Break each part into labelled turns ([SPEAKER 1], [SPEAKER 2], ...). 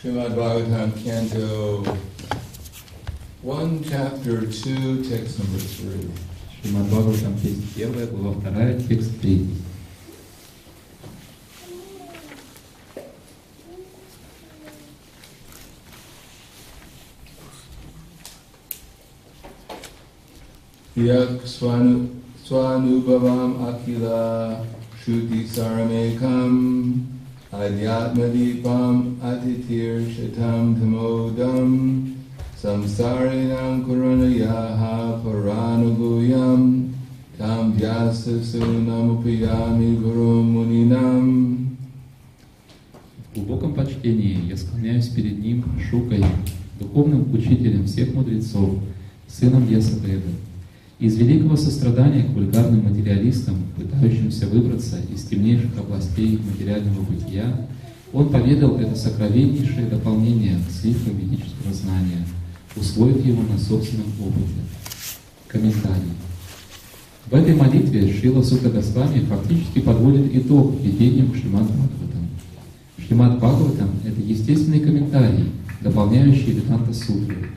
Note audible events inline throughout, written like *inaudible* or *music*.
[SPEAKER 1] Srimad Bhagavatam, Canto 1, Chapter 2, Text number 3.
[SPEAKER 2] Шримад Бхагаватам, песня первая, глава вторая, текст третий.
[SPEAKER 1] Yak swanu, swanubhavam akila shruti saramekam adhyatmadipam atitir shatam tamodam samsarinam kuranayaha paranuguyam tam vyasa sunamupayami guru muninam
[SPEAKER 2] В глубоком почтении я склоняюсь перед ним, Шукой, духовным учителем всех мудрецов, сыном Ясадевы. Из великого сострадания к вульгарным материалистам, пытающимся выбраться из темнейших областей материального бытия, он поведал это сокровеннейшее дополнение к сливкам ведического знания, усвоив его на собственном опыте. Комментарий. В этой молитве Шрила Сука Госвами фактически подводит итог видению к Шримад Бхагаватам. Шримад Бхагаватам — это естественный комментарий, дополняющий Веданта Сутры.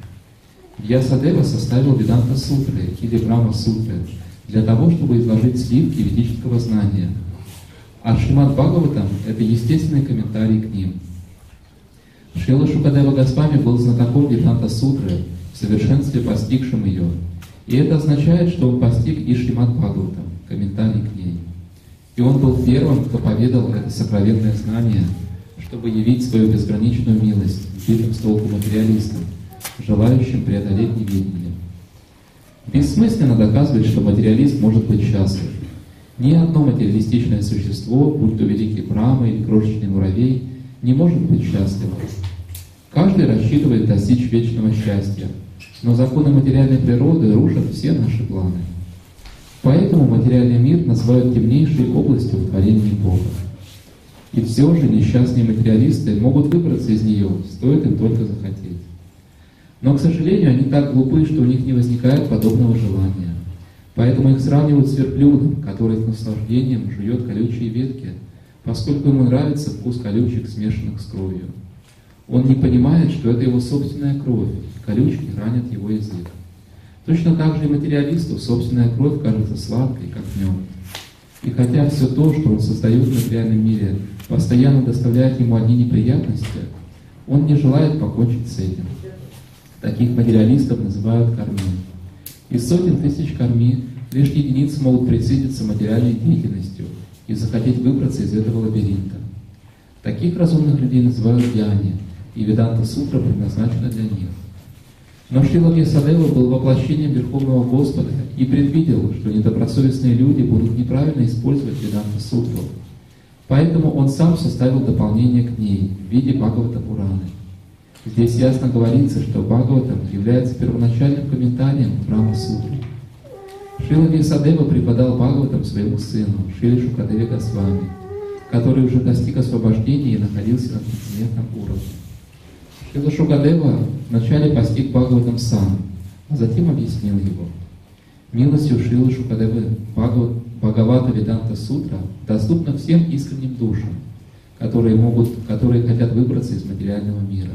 [SPEAKER 2] Вьясадева составил Веданта Сутры или Брахма Сутры для того, чтобы изложить сливки ведического знания. А Шримад Бхагаватам — это естественный комментарий к ним. Шрила Шукадева Госвами был знатоком Веданта Сутры, в совершенстве постигшим ее. И это означает, что он постиг и Шримад Бхагаватам, комментарий к ней. И он был первым, кто поведал это сокровенное знание, чтобы явить свою безграничную милость сбитым с толку материалистам, желающим преодолеть неведение. Бессмысленно доказывать, что материалист может быть счастлив. Ни одно материалистичное существо, будь то великий Брахма или крошечный муравей, не может быть счастливым. Каждый рассчитывает достичь вечного счастья, но законы материальной природы рушат все наши планы. Поэтому материальный мир называют темнейшей областью в творении Бога. И все же несчастные материалисты могут выбраться из нее, стоит им только захотеть. Но, к сожалению, они так глупы, что у них не возникает подобного желания. Поэтому их сравнивают с верблюдом, который с наслаждением жует колючие ветки, поскольку ему нравится вкус колючек, смешанных с кровью. Он не понимает, что это его собственная кровь, колючки ранят его язык. Точно так же и материалисту собственная кровь кажется сладкой, как мед. И хотя все то, что он создает в материальном мире, постоянно доставляет ему одни неприятности, он не желает покончить с этим. Таких материалистов называют карми. Из сотен тысяч карми лишь единицы могут присытиться материальной деятельностью и захотеть выбраться из этого лабиринта. Таких разумных людей называют яни, и Веданта Сутра предназначена для них. Но Шрила Вьясадева был воплощением Верховного Господа и предвидел, что недобросовестные люди будут неправильно использовать Веданта Сутру. Поэтому он сам составил дополнение к ней в виде Бхагавата Пураны. Здесь ясно говорится, что Бхагаватам является первоначальным комментарием к Брахма Сутре. Шрила Вьясадева преподал Бхагаватам своему сыну, Шриле Шукадеве Госвами, который уже достиг освобождения и находился на трансцендентном уровне. Шрила Шукадева вначале постиг Бхагаватам сам, а затем объяснил его. Милостью Шрилы Шукадевы Бхагавата Веданта Сутра доступна всем искренним душам, которые, могут, которые хотят выбраться из материального мира.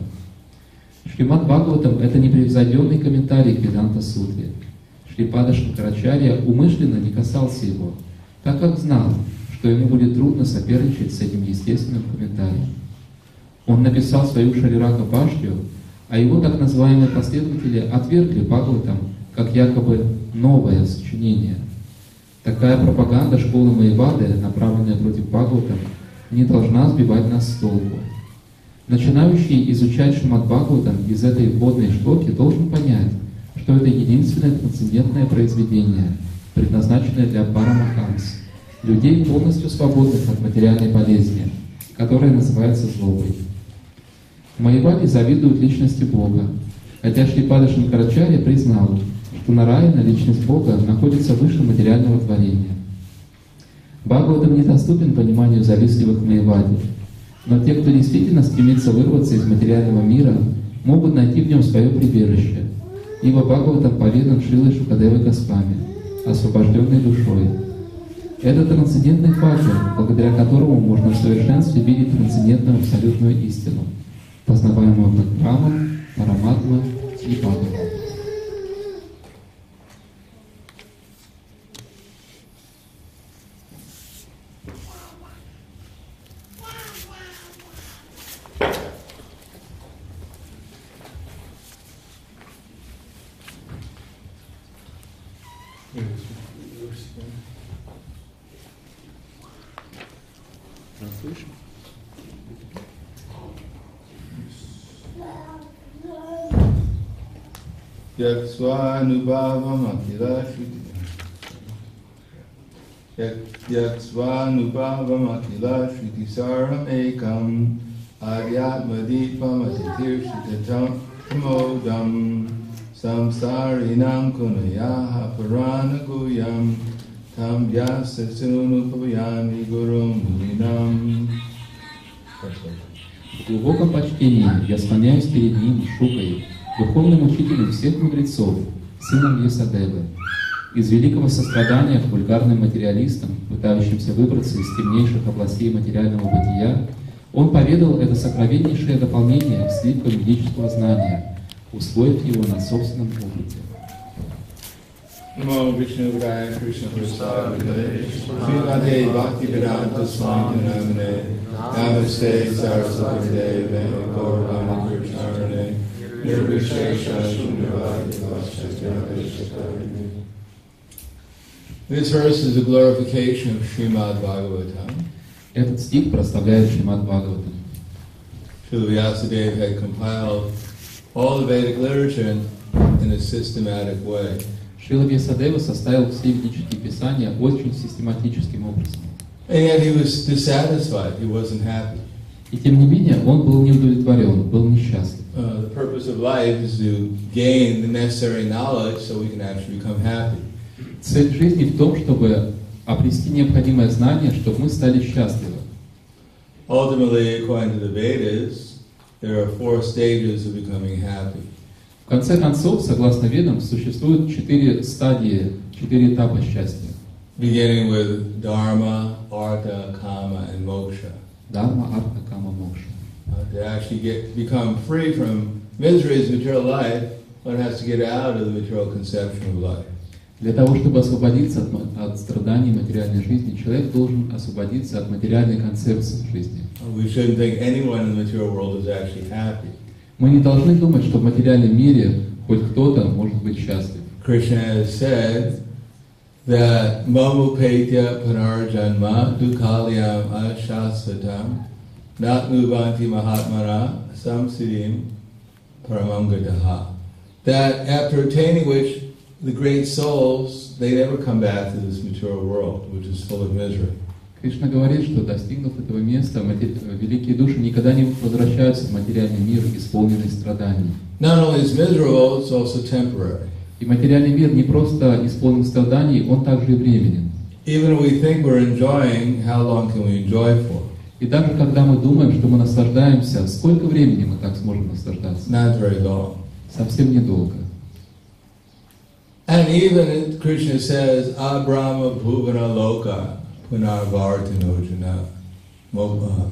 [SPEAKER 2] Шримад Бхагаватам – это непревзойденный комментарий к Веданта Сутре. Шрипада Шанкарачарья умышленно не касался его, так как знал, что ему будет трудно соперничать с этим естественным комментарием. Он написал свою Шарирака Баштию, а его так называемые последователи отвергли Бхагаватам как якобы новое сочинение. Такая пропаганда школы Маевады, направленная против Бхагаватам, не должна сбивать нас с толку. Начинающий изучать Шримад из этой вводной шлоки должен понять, что это единственное трансцендентное произведение, предназначенное для Парамаханс, людей полностью свободных от материальной болезни, которая называется злобой. Маевади завидуют личности Бога, хотя Шрипада Шанкарачарья признал, что Нараяна, личность Бога, находится выше материального творения. Бхагаватам недоступен пониманию завистливых Маевади, но те, кто действительно стремится вырваться из материального мира, могут найти в нем свое прибежище, ибо Бхагаватам поведан Шилой Шукадевой Госвами, освобожденной душой. Это трансцендентный фактор, благодаря которому можно в совершенстве видеть трансцендентную абсолютную истину. познаваемого Бхагавам, Параматма и Бхагавам.
[SPEAKER 1] Translation. यक्त्वानुभावमखिलाश्रुतिसारम् एकम् आर्यात्मदीपमतितीर्षितमोदम् संसारिणां कुनयाः पुराणगुह्यम् vyasa sunupavayami gurum muninam.
[SPEAKER 2] В глубоком почтении я склоняюсь перед ним, Шукой, духовным учителем всех мудрецов, сыном Ясадевы. Из великого сострадания к вульгарным материалистам, пытающимся выбраться из темнейших областей материального бытия, он поведал это сокровеннейшее дополнение к слиткам ведического знания, усвоив его на собственном опыте.
[SPEAKER 1] Namo Vishnu Vidaya Krishna Prasad Srimade Bhakti Vedanta Swami Namane Namaste Saraswati Deve Gauravana Krishnarane Nirvishesha Shunyavadi Vashatyavishakari This verse is a glorification of Srimad Bhagavatam.
[SPEAKER 2] Этот стих прославляет Шримад Бхагаватам.
[SPEAKER 1] Srila Vyasadeva had compiled all the Vedic literature in, in a systematic way.
[SPEAKER 2] Шрила Вьясадева составил все ведические писания очень систематическим образом.
[SPEAKER 1] And he was dissatisfied, he wasn't happy.
[SPEAKER 2] И тем не менее, он был не удовлетворен, был несчастлив.
[SPEAKER 1] Uh, the purpose of life is to gain the necessary knowledge so we can actually become happy.
[SPEAKER 2] Цель жизни в том, чтобы обрести необходимое знание, чтобы мы стали счастливы.
[SPEAKER 1] Ultimately, according to the Vedas, there are four stages of becoming happy.
[SPEAKER 2] В конце концов, согласно ведам, существует четыре стадии, четыре этапа счастья.
[SPEAKER 1] Beginning with Dharma, Artha, Kama, and Moksha.
[SPEAKER 2] Дharma, Артха, Кама, Мокша.
[SPEAKER 1] Uh, to actually get become free from miseries of material life, one has to get out of the material conception of life.
[SPEAKER 2] Для того, чтобы освободиться от, от страданий материальной жизни, человек должен освободиться от материальной концепции жизни.
[SPEAKER 1] Uh, We shouldn't think anyone in the material world is actually happy.
[SPEAKER 2] Мы не должны думать, что в материальном мире хоть кто-то может быть счастлив.
[SPEAKER 1] Krishna has said that mamupetya panarjanma dukalyam ashasvatam natnuvanti mahatmana samsiddhim paramangadaha. That after attaining which the great souls, they never come back to this material world, which is full of misery.
[SPEAKER 2] Кришна говорит, что достигнув этого места, матери- великие души никогда не возвращаются в материальный мир, исполненный страданий.
[SPEAKER 1] Not only is miserable, it's also temporary.
[SPEAKER 2] И материальный мир не просто исполнен страданий, он также и временен.
[SPEAKER 1] Even if we think we're enjoying, how long can we enjoy for?
[SPEAKER 2] И даже когда мы думаем, что мы наслаждаемся, сколько времени мы так сможем наслаждаться?
[SPEAKER 1] Not very long.
[SPEAKER 2] Совсем недолго.
[SPEAKER 1] And even Krishna says, Abrahma Bhuvana Loka Punarvartanojana. Mo-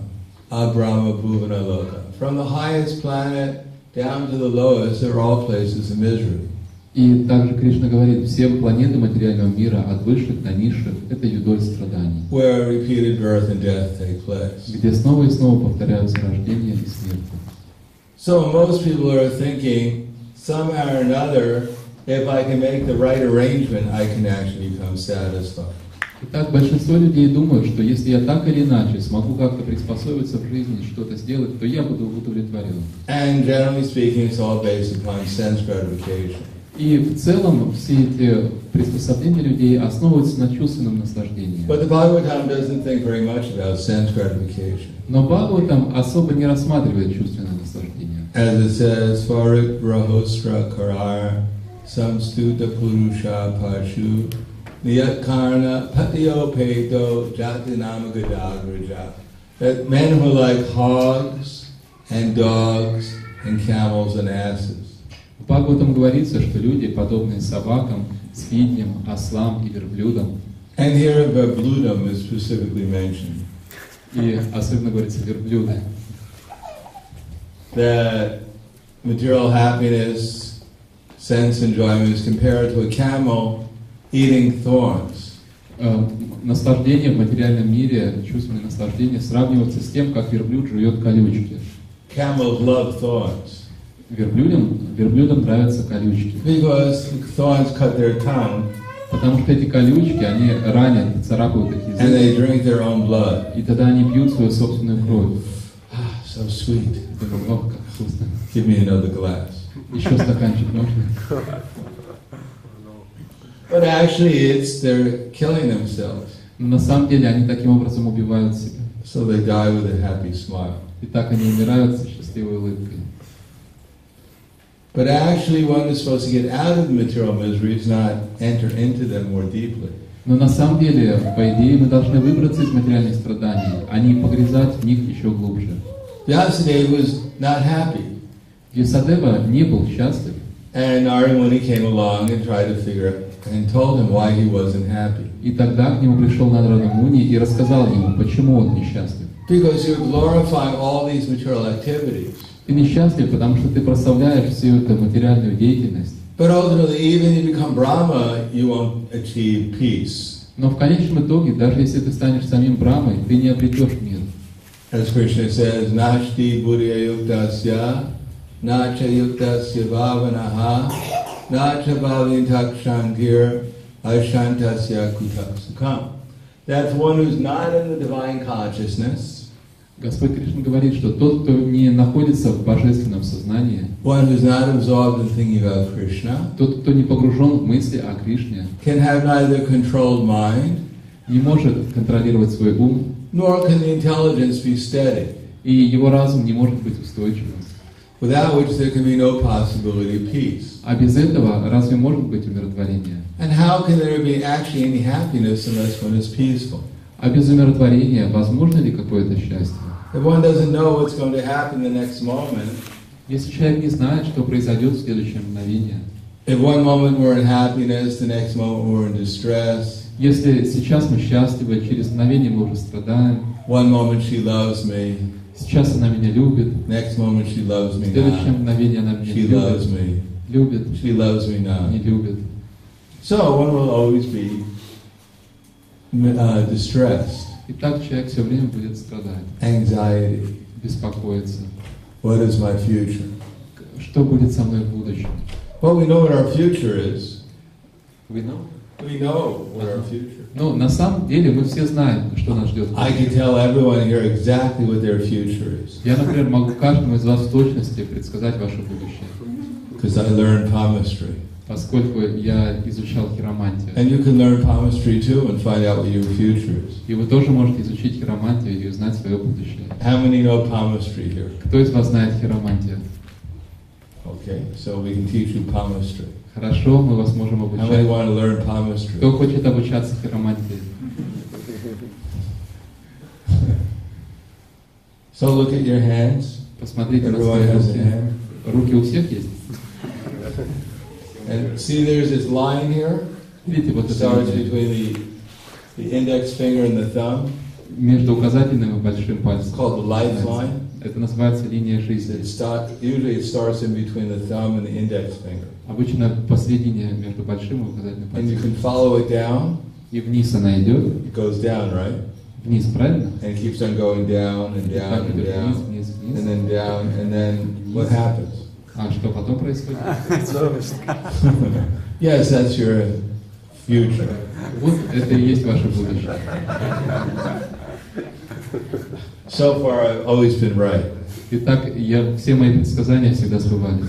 [SPEAKER 1] uh, Abrahma Bhuvana Loka. From the highest planet down to the lowest, they're all places of misery.
[SPEAKER 2] И также Кришна говорит, все планеты материального мира, от высших до низших, это юдоль страданий,
[SPEAKER 1] Where repeated birth and death take place.
[SPEAKER 2] где снова и снова повторяются рождение и смерть.
[SPEAKER 1] So most people are thinking, somehow or another, if I can make the right arrangement, I can actually become satisfied.
[SPEAKER 2] Итак, большинство людей думают, что если я так или иначе смогу как-то приспособиться в жизни, что-то сделать, то я буду удовлетворен.
[SPEAKER 1] And generally speaking, it's all based upon sense gratification.
[SPEAKER 2] И в целом все эти приспособления людей основываются на чувственном наслаждении.
[SPEAKER 1] But the Bhagavatam doesn't think very much about sense gratification.
[SPEAKER 2] Но Бхагаватам особо не рассматривает чувственное наслаждение.
[SPEAKER 1] As it says, Farik Rahostra Karar Samstuta Purusha Pashu Niyatkarna Patio Peto Jatinama Gadagraja. That men who are like hogs and dogs and camels and asses.
[SPEAKER 2] В Бхагаватам говорится, что люди, подобные собакам, свиньям, ослам и верблюдам,
[SPEAKER 1] And here Verbludum is specifically mentioned.
[SPEAKER 2] и особенно говорится верблюды,
[SPEAKER 1] that material happiness, sense enjoyment is compared to a camel eating thorns.
[SPEAKER 2] Э, Наслаждение в материальном мире, чувственное наслаждение сравнивается с тем, как верблюд жует колючки.
[SPEAKER 1] Camels love thorns
[SPEAKER 2] Верблюдам, верблюдам нравятся колючки,
[SPEAKER 1] because thorns cut their tongue
[SPEAKER 2] потому что эти колючки, они ранят, царапают их
[SPEAKER 1] and they
[SPEAKER 2] язык,
[SPEAKER 1] drink their own blood.
[SPEAKER 2] и тогда они пьют свою собственную кровь.
[SPEAKER 1] Ah, so sweet. Give me another glass.
[SPEAKER 2] Еще стаканчик можно?
[SPEAKER 1] But actually, it's they're killing themselves.
[SPEAKER 2] Но на самом деле они таким образом убивают себя.
[SPEAKER 1] So they die with a happy smile.
[SPEAKER 2] И так они умирают со счастливой улыбкой.
[SPEAKER 1] But actually, one is supposed to get out of the material miseries, not enter into them more deeply.
[SPEAKER 2] Но на самом деле, по идее, мы должны выбраться из материальных страданий, а не погрязать в них еще глубже.
[SPEAKER 1] Vyasadeva was not happy.
[SPEAKER 2] Висадева не был счастлив,
[SPEAKER 1] And Narimuni came along and tried to figure out and told him why he wasn't happy.
[SPEAKER 2] и тогда к нему пришел Надрада Муни и рассказал ему, почему он несчастлив.
[SPEAKER 1] Because you're glorifying all these material activities.
[SPEAKER 2] Ты несчастлив, потому что ты прославляешь всю эту материальную деятельность,
[SPEAKER 1] But ultimately, even if you become Brahma, you won't achieve peace.
[SPEAKER 2] но в конечном итоге, даже если ты станешь самим Брамой, ты не обретешь мир.
[SPEAKER 1] As Krishna says, Nashti Buddhya Yuktasya, Nacha Yuktasya Bhavanaha, That's one who's not in the divine consciousness,
[SPEAKER 2] Господь Кришна говорит, что тот, кто не находится в божественном сознании,
[SPEAKER 1] one who's not absorbed in thinking about Krishna,
[SPEAKER 2] тот, кто не погружен в мысли о Кришне,
[SPEAKER 1] can have neither controlled mind,
[SPEAKER 2] не может контролировать свой ум,
[SPEAKER 1] nor can the intelligence be steady,
[SPEAKER 2] и его разум не может быть устойчивым.
[SPEAKER 1] without which there can be no possibility of peace.
[SPEAKER 2] А без этого разве может быть умиротворение?
[SPEAKER 1] And how can there be actually any happiness unless one is peaceful?
[SPEAKER 2] А без умиротворения возможно ли какое-то счастье?
[SPEAKER 1] If one doesn't know what's going to happen the next moment,
[SPEAKER 2] Если человек не знает, что произойдет в следующее мгновение,
[SPEAKER 1] if one moment we're in happiness, the next moment we're in distress,
[SPEAKER 2] если сейчас мы счастливы, через мгновение мы уже страдаем,
[SPEAKER 1] one moment she loves me,
[SPEAKER 2] сейчас она меня любит,
[SPEAKER 1] next moment she loves
[SPEAKER 2] в
[SPEAKER 1] me
[SPEAKER 2] следующее
[SPEAKER 1] not,
[SPEAKER 2] мгновение она меня
[SPEAKER 1] she loves
[SPEAKER 2] любит,
[SPEAKER 1] me,
[SPEAKER 2] любит,
[SPEAKER 1] she loves me
[SPEAKER 2] не
[SPEAKER 1] not.
[SPEAKER 2] любит.
[SPEAKER 1] So one will always be uh, distressed,
[SPEAKER 2] И так человек все время будет страдать,
[SPEAKER 1] anxiety.
[SPEAKER 2] беспокоиться.
[SPEAKER 1] What is my future?
[SPEAKER 2] Что будет со мной в будущем?
[SPEAKER 1] Well, we know what our future is.
[SPEAKER 2] Вы know?
[SPEAKER 1] We know what our future.
[SPEAKER 2] Ну, на самом деле мы все знаем, что нас ждет.
[SPEAKER 1] I can tell everyone here exactly what their future is
[SPEAKER 2] Я, например, могу каждому из вас в точности предсказать ваше будущее,
[SPEAKER 1] because I learned palmistry.
[SPEAKER 2] поскольку я изучал хиромантию.
[SPEAKER 1] And you can learn palmistry too and find out what your future is.
[SPEAKER 2] И вы тоже можете изучить хиромантию и узнать свое будущее.
[SPEAKER 1] How many know palmistry here?
[SPEAKER 2] Кто из вас знает хиромантию?
[SPEAKER 1] Okay, so we can teach you palmistry.
[SPEAKER 2] Хорошо, мы вас можем
[SPEAKER 1] How many
[SPEAKER 2] обучать.
[SPEAKER 1] want to learn
[SPEAKER 2] Кто хочет обучаться хиромантии?
[SPEAKER 1] So look at your hands.
[SPEAKER 2] Посмотрите на
[SPEAKER 1] Everyone
[SPEAKER 2] свои
[SPEAKER 1] has a
[SPEAKER 2] руки.
[SPEAKER 1] hand.
[SPEAKER 2] Руки у всех есть?
[SPEAKER 1] And see, there's this line here.
[SPEAKER 2] Видите, вот
[SPEAKER 1] It
[SPEAKER 2] это
[SPEAKER 1] starts
[SPEAKER 2] линия
[SPEAKER 1] between the, the index finger and the thumb.
[SPEAKER 2] между указательным и большим
[SPEAKER 1] It's
[SPEAKER 2] пальцем.
[SPEAKER 1] called the lifeline.
[SPEAKER 2] Это называется линия
[SPEAKER 1] It
[SPEAKER 2] жизни.
[SPEAKER 1] start, usually it starts in between the thumb and the index finger.
[SPEAKER 2] Обычно посередине между большим и указательным
[SPEAKER 1] And you
[SPEAKER 2] пальцем.
[SPEAKER 1] can follow it down.
[SPEAKER 2] И вниз она идет.
[SPEAKER 1] It goes down, right?
[SPEAKER 2] Вниз, правильно?
[SPEAKER 1] And it keeps on going down and
[SPEAKER 2] И
[SPEAKER 1] down
[SPEAKER 2] так
[SPEAKER 1] and
[SPEAKER 2] идет
[SPEAKER 1] down.
[SPEAKER 2] вниз, вниз,
[SPEAKER 1] And
[SPEAKER 2] вниз.
[SPEAKER 1] then down, and then what happens?
[SPEAKER 2] А что потом происходит? *laughs* *laughs*
[SPEAKER 1] Yes, that's your future.
[SPEAKER 2] Вот это и есть ваше будущее. *laughs*
[SPEAKER 1] So far, I've always been right.
[SPEAKER 2] Итак, я, все мои предсказания всегда сбывались.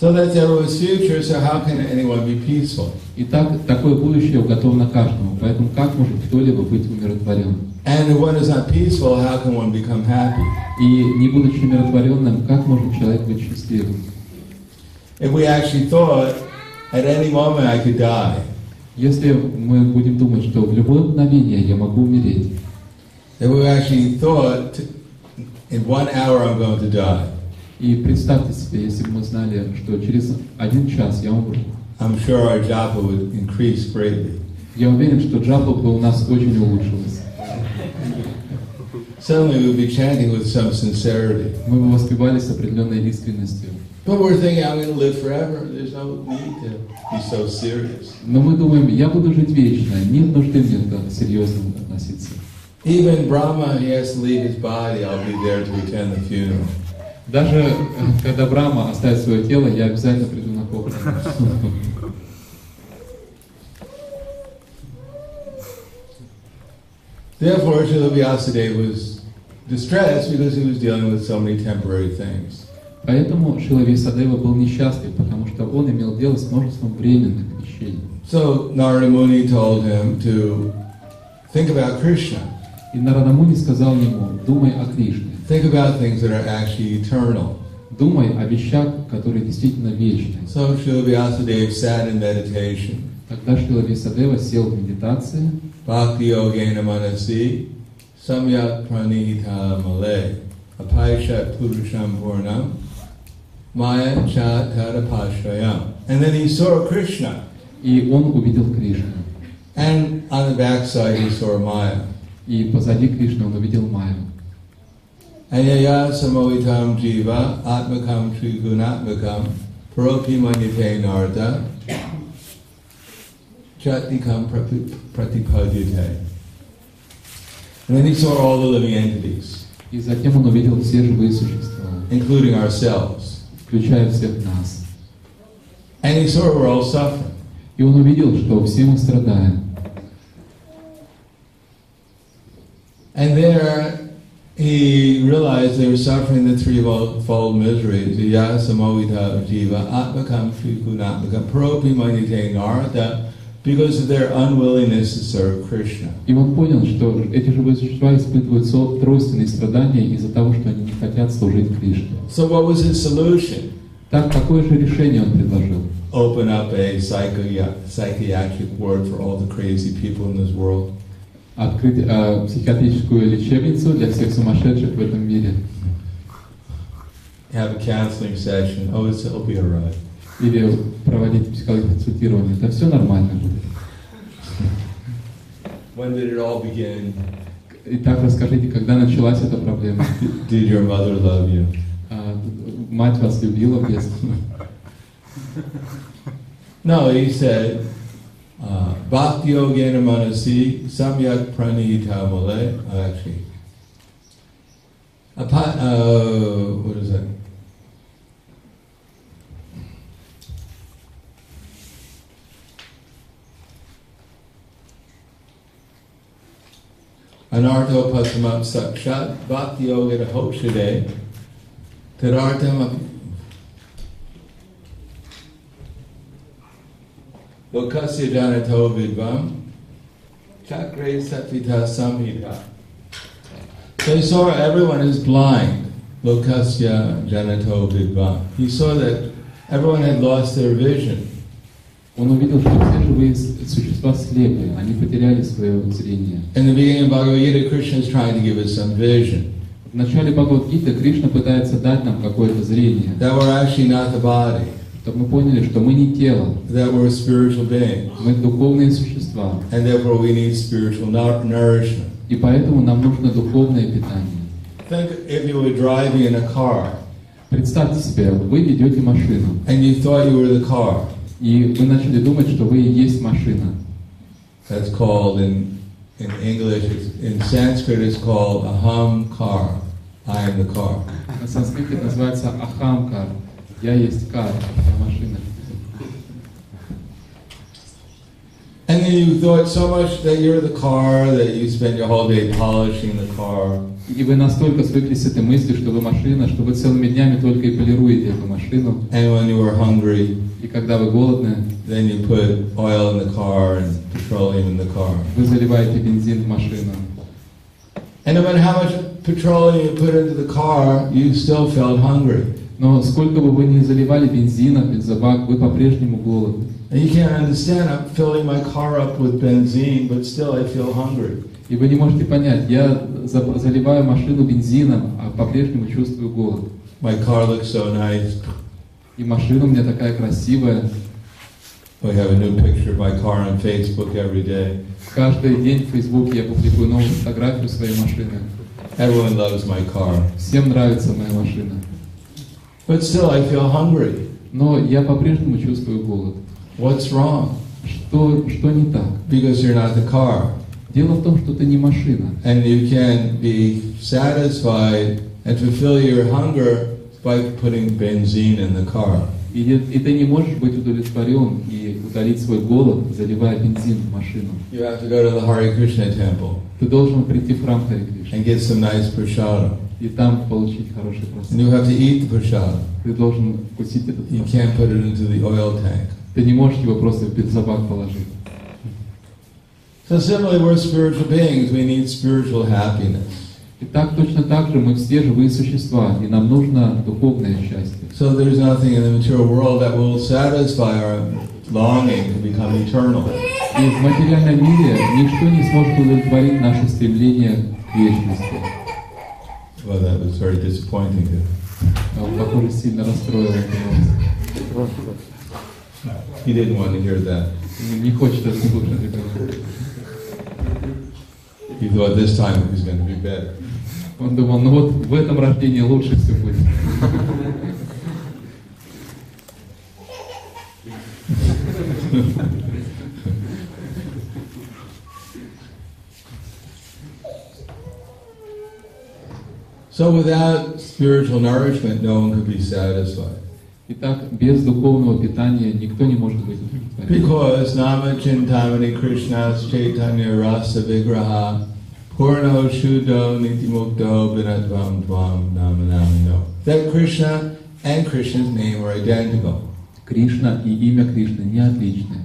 [SPEAKER 1] So that's everyone's future, so how can anyone be peaceful?
[SPEAKER 2] Итак, такое будущее уготовано каждому, поэтому как может кто-либо быть умиротворенным?
[SPEAKER 1] And if one is not peaceful, how can one become happy?
[SPEAKER 2] И не будучи умиротворенным, как может человек быть счастливым?
[SPEAKER 1] If we actually thought, at any moment I could die,
[SPEAKER 2] Если мы будем думать, что в любое мгновение я могу умереть,
[SPEAKER 1] if we actually thought, in one hour I'm going to die,
[SPEAKER 2] и представьте себе, если бы мы знали, что через один час я умру,
[SPEAKER 1] I'm sure our japa would increase greatly.
[SPEAKER 2] я уверен, что джапа бы у нас очень улучшилась.
[SPEAKER 1] Suddenly we would be chanting with some sincerity.
[SPEAKER 2] Мы бы воспевали с определенной искренностью.
[SPEAKER 1] But we're thinking, I'm going to live forever. There's no need to be so serious.
[SPEAKER 2] Но мы думаем, я буду жить вечно, нет нужды мне так серьезно относиться.
[SPEAKER 1] Even Brahma, he has to leave his body. I'll be there to attend the funeral.
[SPEAKER 2] Даже э, когда Брама оставит свое тело, я обязательно приду на похороны.
[SPEAKER 1] Therefore, Srila Vyasadeva was distressed because he was dealing with so many temporary things.
[SPEAKER 2] Поэтому Шила Висадева был несчастлив, потому что он имел дело с множеством временных вещей.
[SPEAKER 1] So Narada Muni told him to think about Krishna,
[SPEAKER 2] И Нарадамуни сказал ему, думай о Кришне,
[SPEAKER 1] think about things that are actually eternal.
[SPEAKER 2] думай о вещах, которые действительно вечны.
[SPEAKER 1] So Srila Vyasadeva sat in meditation.
[SPEAKER 2] Тогда Шила Висадева сел в медитации,
[SPEAKER 1] Bhakti Yogena Manasi Samyak Pranihita Male Apaishat Purusham Purnam Maya Cha Tadapashrayam. And then he saw Krishna.
[SPEAKER 2] и он увидел Кришну.
[SPEAKER 1] And on the backside he saw Maya.
[SPEAKER 2] И позади Кришны он увидел Майю.
[SPEAKER 1] Anyaya Samohitam Jiva Atmakam Trigunatmakam Paropi Manyate Narda Chatikam Pratipadyate. And then he saw all the living entities,
[SPEAKER 2] И затем он увидел все живые существа,
[SPEAKER 1] including ourselves.
[SPEAKER 2] включая всех нас.
[SPEAKER 1] And he saw we're all suffering.
[SPEAKER 2] И он увидел, что все мы страдаем.
[SPEAKER 1] And there he realized they were suffering the threefold miseries. Iya samohita jiva atmakam trigunatmakam propi manite narada because of their unwillingness to serve Krishna.
[SPEAKER 2] И он понял, что эти живые существа испытывают со- тройственные страдания из-за того, что они не хотят служить Кришне.
[SPEAKER 1] So what was his solution?
[SPEAKER 2] Так, какое же решение он предложил?
[SPEAKER 1] Open up a psychi- psychiatric ward for all the crazy people in this world.
[SPEAKER 2] Открыть э, психиатрическую лечебницу для всех сумасшедших в этом мире.
[SPEAKER 1] Have a counseling session. Oh, it's, it'll be all right.
[SPEAKER 2] Или проводить психологическое консультирование. Это все нормально будет.
[SPEAKER 1] When did it all begin?
[SPEAKER 2] Итак, расскажите, когда началась эта проблема?
[SPEAKER 1] Did your mother love you?
[SPEAKER 2] А, мать вас любила в детстве?
[SPEAKER 1] No, he said, uh, Bhakti Yogena Manasi Samyak Pranita Male. Oh, actually, apa- uh, what is that? Anartho Pasamam Sakshat Bhakti Yogena Hoshade Tadartam Lokasya Janato Vidvam Chakre Satvita Samhita. So he saw everyone is blind. Lokasya Janato Vidvam. He saw that everyone had lost their vision.
[SPEAKER 2] Он увидел, что все живые существа слепы, они потеряли свое зрение.
[SPEAKER 1] In the beginning of Bhagavad Gita, Krishna is trying to give us some vision.
[SPEAKER 2] В начале Бхагавадгиты Кришна пытается дать нам какое-то зрение,
[SPEAKER 1] That we're actually not the body,
[SPEAKER 2] чтобы мы поняли, что мы не тело,
[SPEAKER 1] that we're spiritual beings,
[SPEAKER 2] мы духовные существа,
[SPEAKER 1] and therefore we need spiritual nou- nourishment.
[SPEAKER 2] и поэтому нам нужно духовное питание.
[SPEAKER 1] Think if you were driving in a car
[SPEAKER 2] Представьте себе, вы ведете машину,
[SPEAKER 1] and you thought you were the car.
[SPEAKER 2] и вы начали думать, что вы и есть машина.
[SPEAKER 1] That's called in in English, it's, in Sanskrit, it's called aham car. I am the car.
[SPEAKER 2] На санскрите это называется ахамкар. Я есть кар, я машина.
[SPEAKER 1] And then you thought so much that you're the car that you spend your whole day polishing the car.
[SPEAKER 2] И вы настолько свыклись с этой мыслью, что вы машина, что вы целыми днями только и полируете эту машину.
[SPEAKER 1] And when you were hungry,
[SPEAKER 2] И когда вы голодны,
[SPEAKER 1] then you put oil in the car and petroleum in the car.
[SPEAKER 2] вы заливаете бензин в машину.
[SPEAKER 1] And no matter how much petroleum you put into the car, you still felt hungry.
[SPEAKER 2] Но сколько бы вы ни заливали бензина в бензобак, вы по-прежнему голодны.
[SPEAKER 1] And you can't understand, I'm filling my car up with benzene, but still I feel hungry.
[SPEAKER 2] И вы не можете понять, я за- заливаю машину бензином, а по-прежнему чувствую голод.
[SPEAKER 1] My car looks so nice.
[SPEAKER 2] И машина у меня такая красивая.
[SPEAKER 1] We have a new picture of my car on Facebook every day.
[SPEAKER 2] Каждый день в Фейсбуке я публикую новую фотографию своей машины.
[SPEAKER 1] Everyone loves my car.
[SPEAKER 2] Всем нравится моя машина.
[SPEAKER 1] But still, I feel hungry.
[SPEAKER 2] Но я по-прежнему чувствую голод.
[SPEAKER 1] What's wrong?
[SPEAKER 2] Что, что не так?
[SPEAKER 1] Because you're not the car.
[SPEAKER 2] Дело в том, что ты не машина.
[SPEAKER 1] And you can be satisfied and fulfill your hunger by putting benzene in the car.
[SPEAKER 2] И, и ты не можешь быть удовлетворен и удалить свой голод, заливая бензин в машину.
[SPEAKER 1] You have to go to the Hare Krishna temple
[SPEAKER 2] Ты должен прийти в храм Хари Кришны
[SPEAKER 1] and get some nice prasada.
[SPEAKER 2] и там получить хороший
[SPEAKER 1] And
[SPEAKER 2] просад.
[SPEAKER 1] you have to eat the prasada.
[SPEAKER 2] Ты должен вкусить этот
[SPEAKER 1] You can't put it into the oil tank.
[SPEAKER 2] Ты не можешь его просто в бензобак положить.
[SPEAKER 1] So similarly, we're spiritual beings. We need spiritual happiness.
[SPEAKER 2] И так точно так же мы все живые существа, и нам нужно духовное счастье.
[SPEAKER 1] So there's nothing in the material world that will satisfy our longing to become eternal.
[SPEAKER 2] И в материальном мире ничто не сможет удовлетворить наше стремление к вечности.
[SPEAKER 1] Well, that was very disappointing.
[SPEAKER 2] А он, похоже, сильно расстроил эту новость.
[SPEAKER 1] He didn't want to hear that.
[SPEAKER 2] Не хочет это слушать ребенок.
[SPEAKER 1] He thought this time it was going to be better.
[SPEAKER 2] Он думал, ну вот в этом рождении лучше все будет.
[SPEAKER 1] So without spiritual nourishment, no one could be satisfied.
[SPEAKER 2] Итак, без духовного питания никто не может быть удовлетворен.
[SPEAKER 1] Because Nama Chintamani Krishna's Chaitanya Rasa Vigraha Purno Shuddho Nitimukto Vinatvam Dvam Nama Namino. That Krishna and Krishna's name are identical.
[SPEAKER 2] Кришна и имя Кришны не отличны.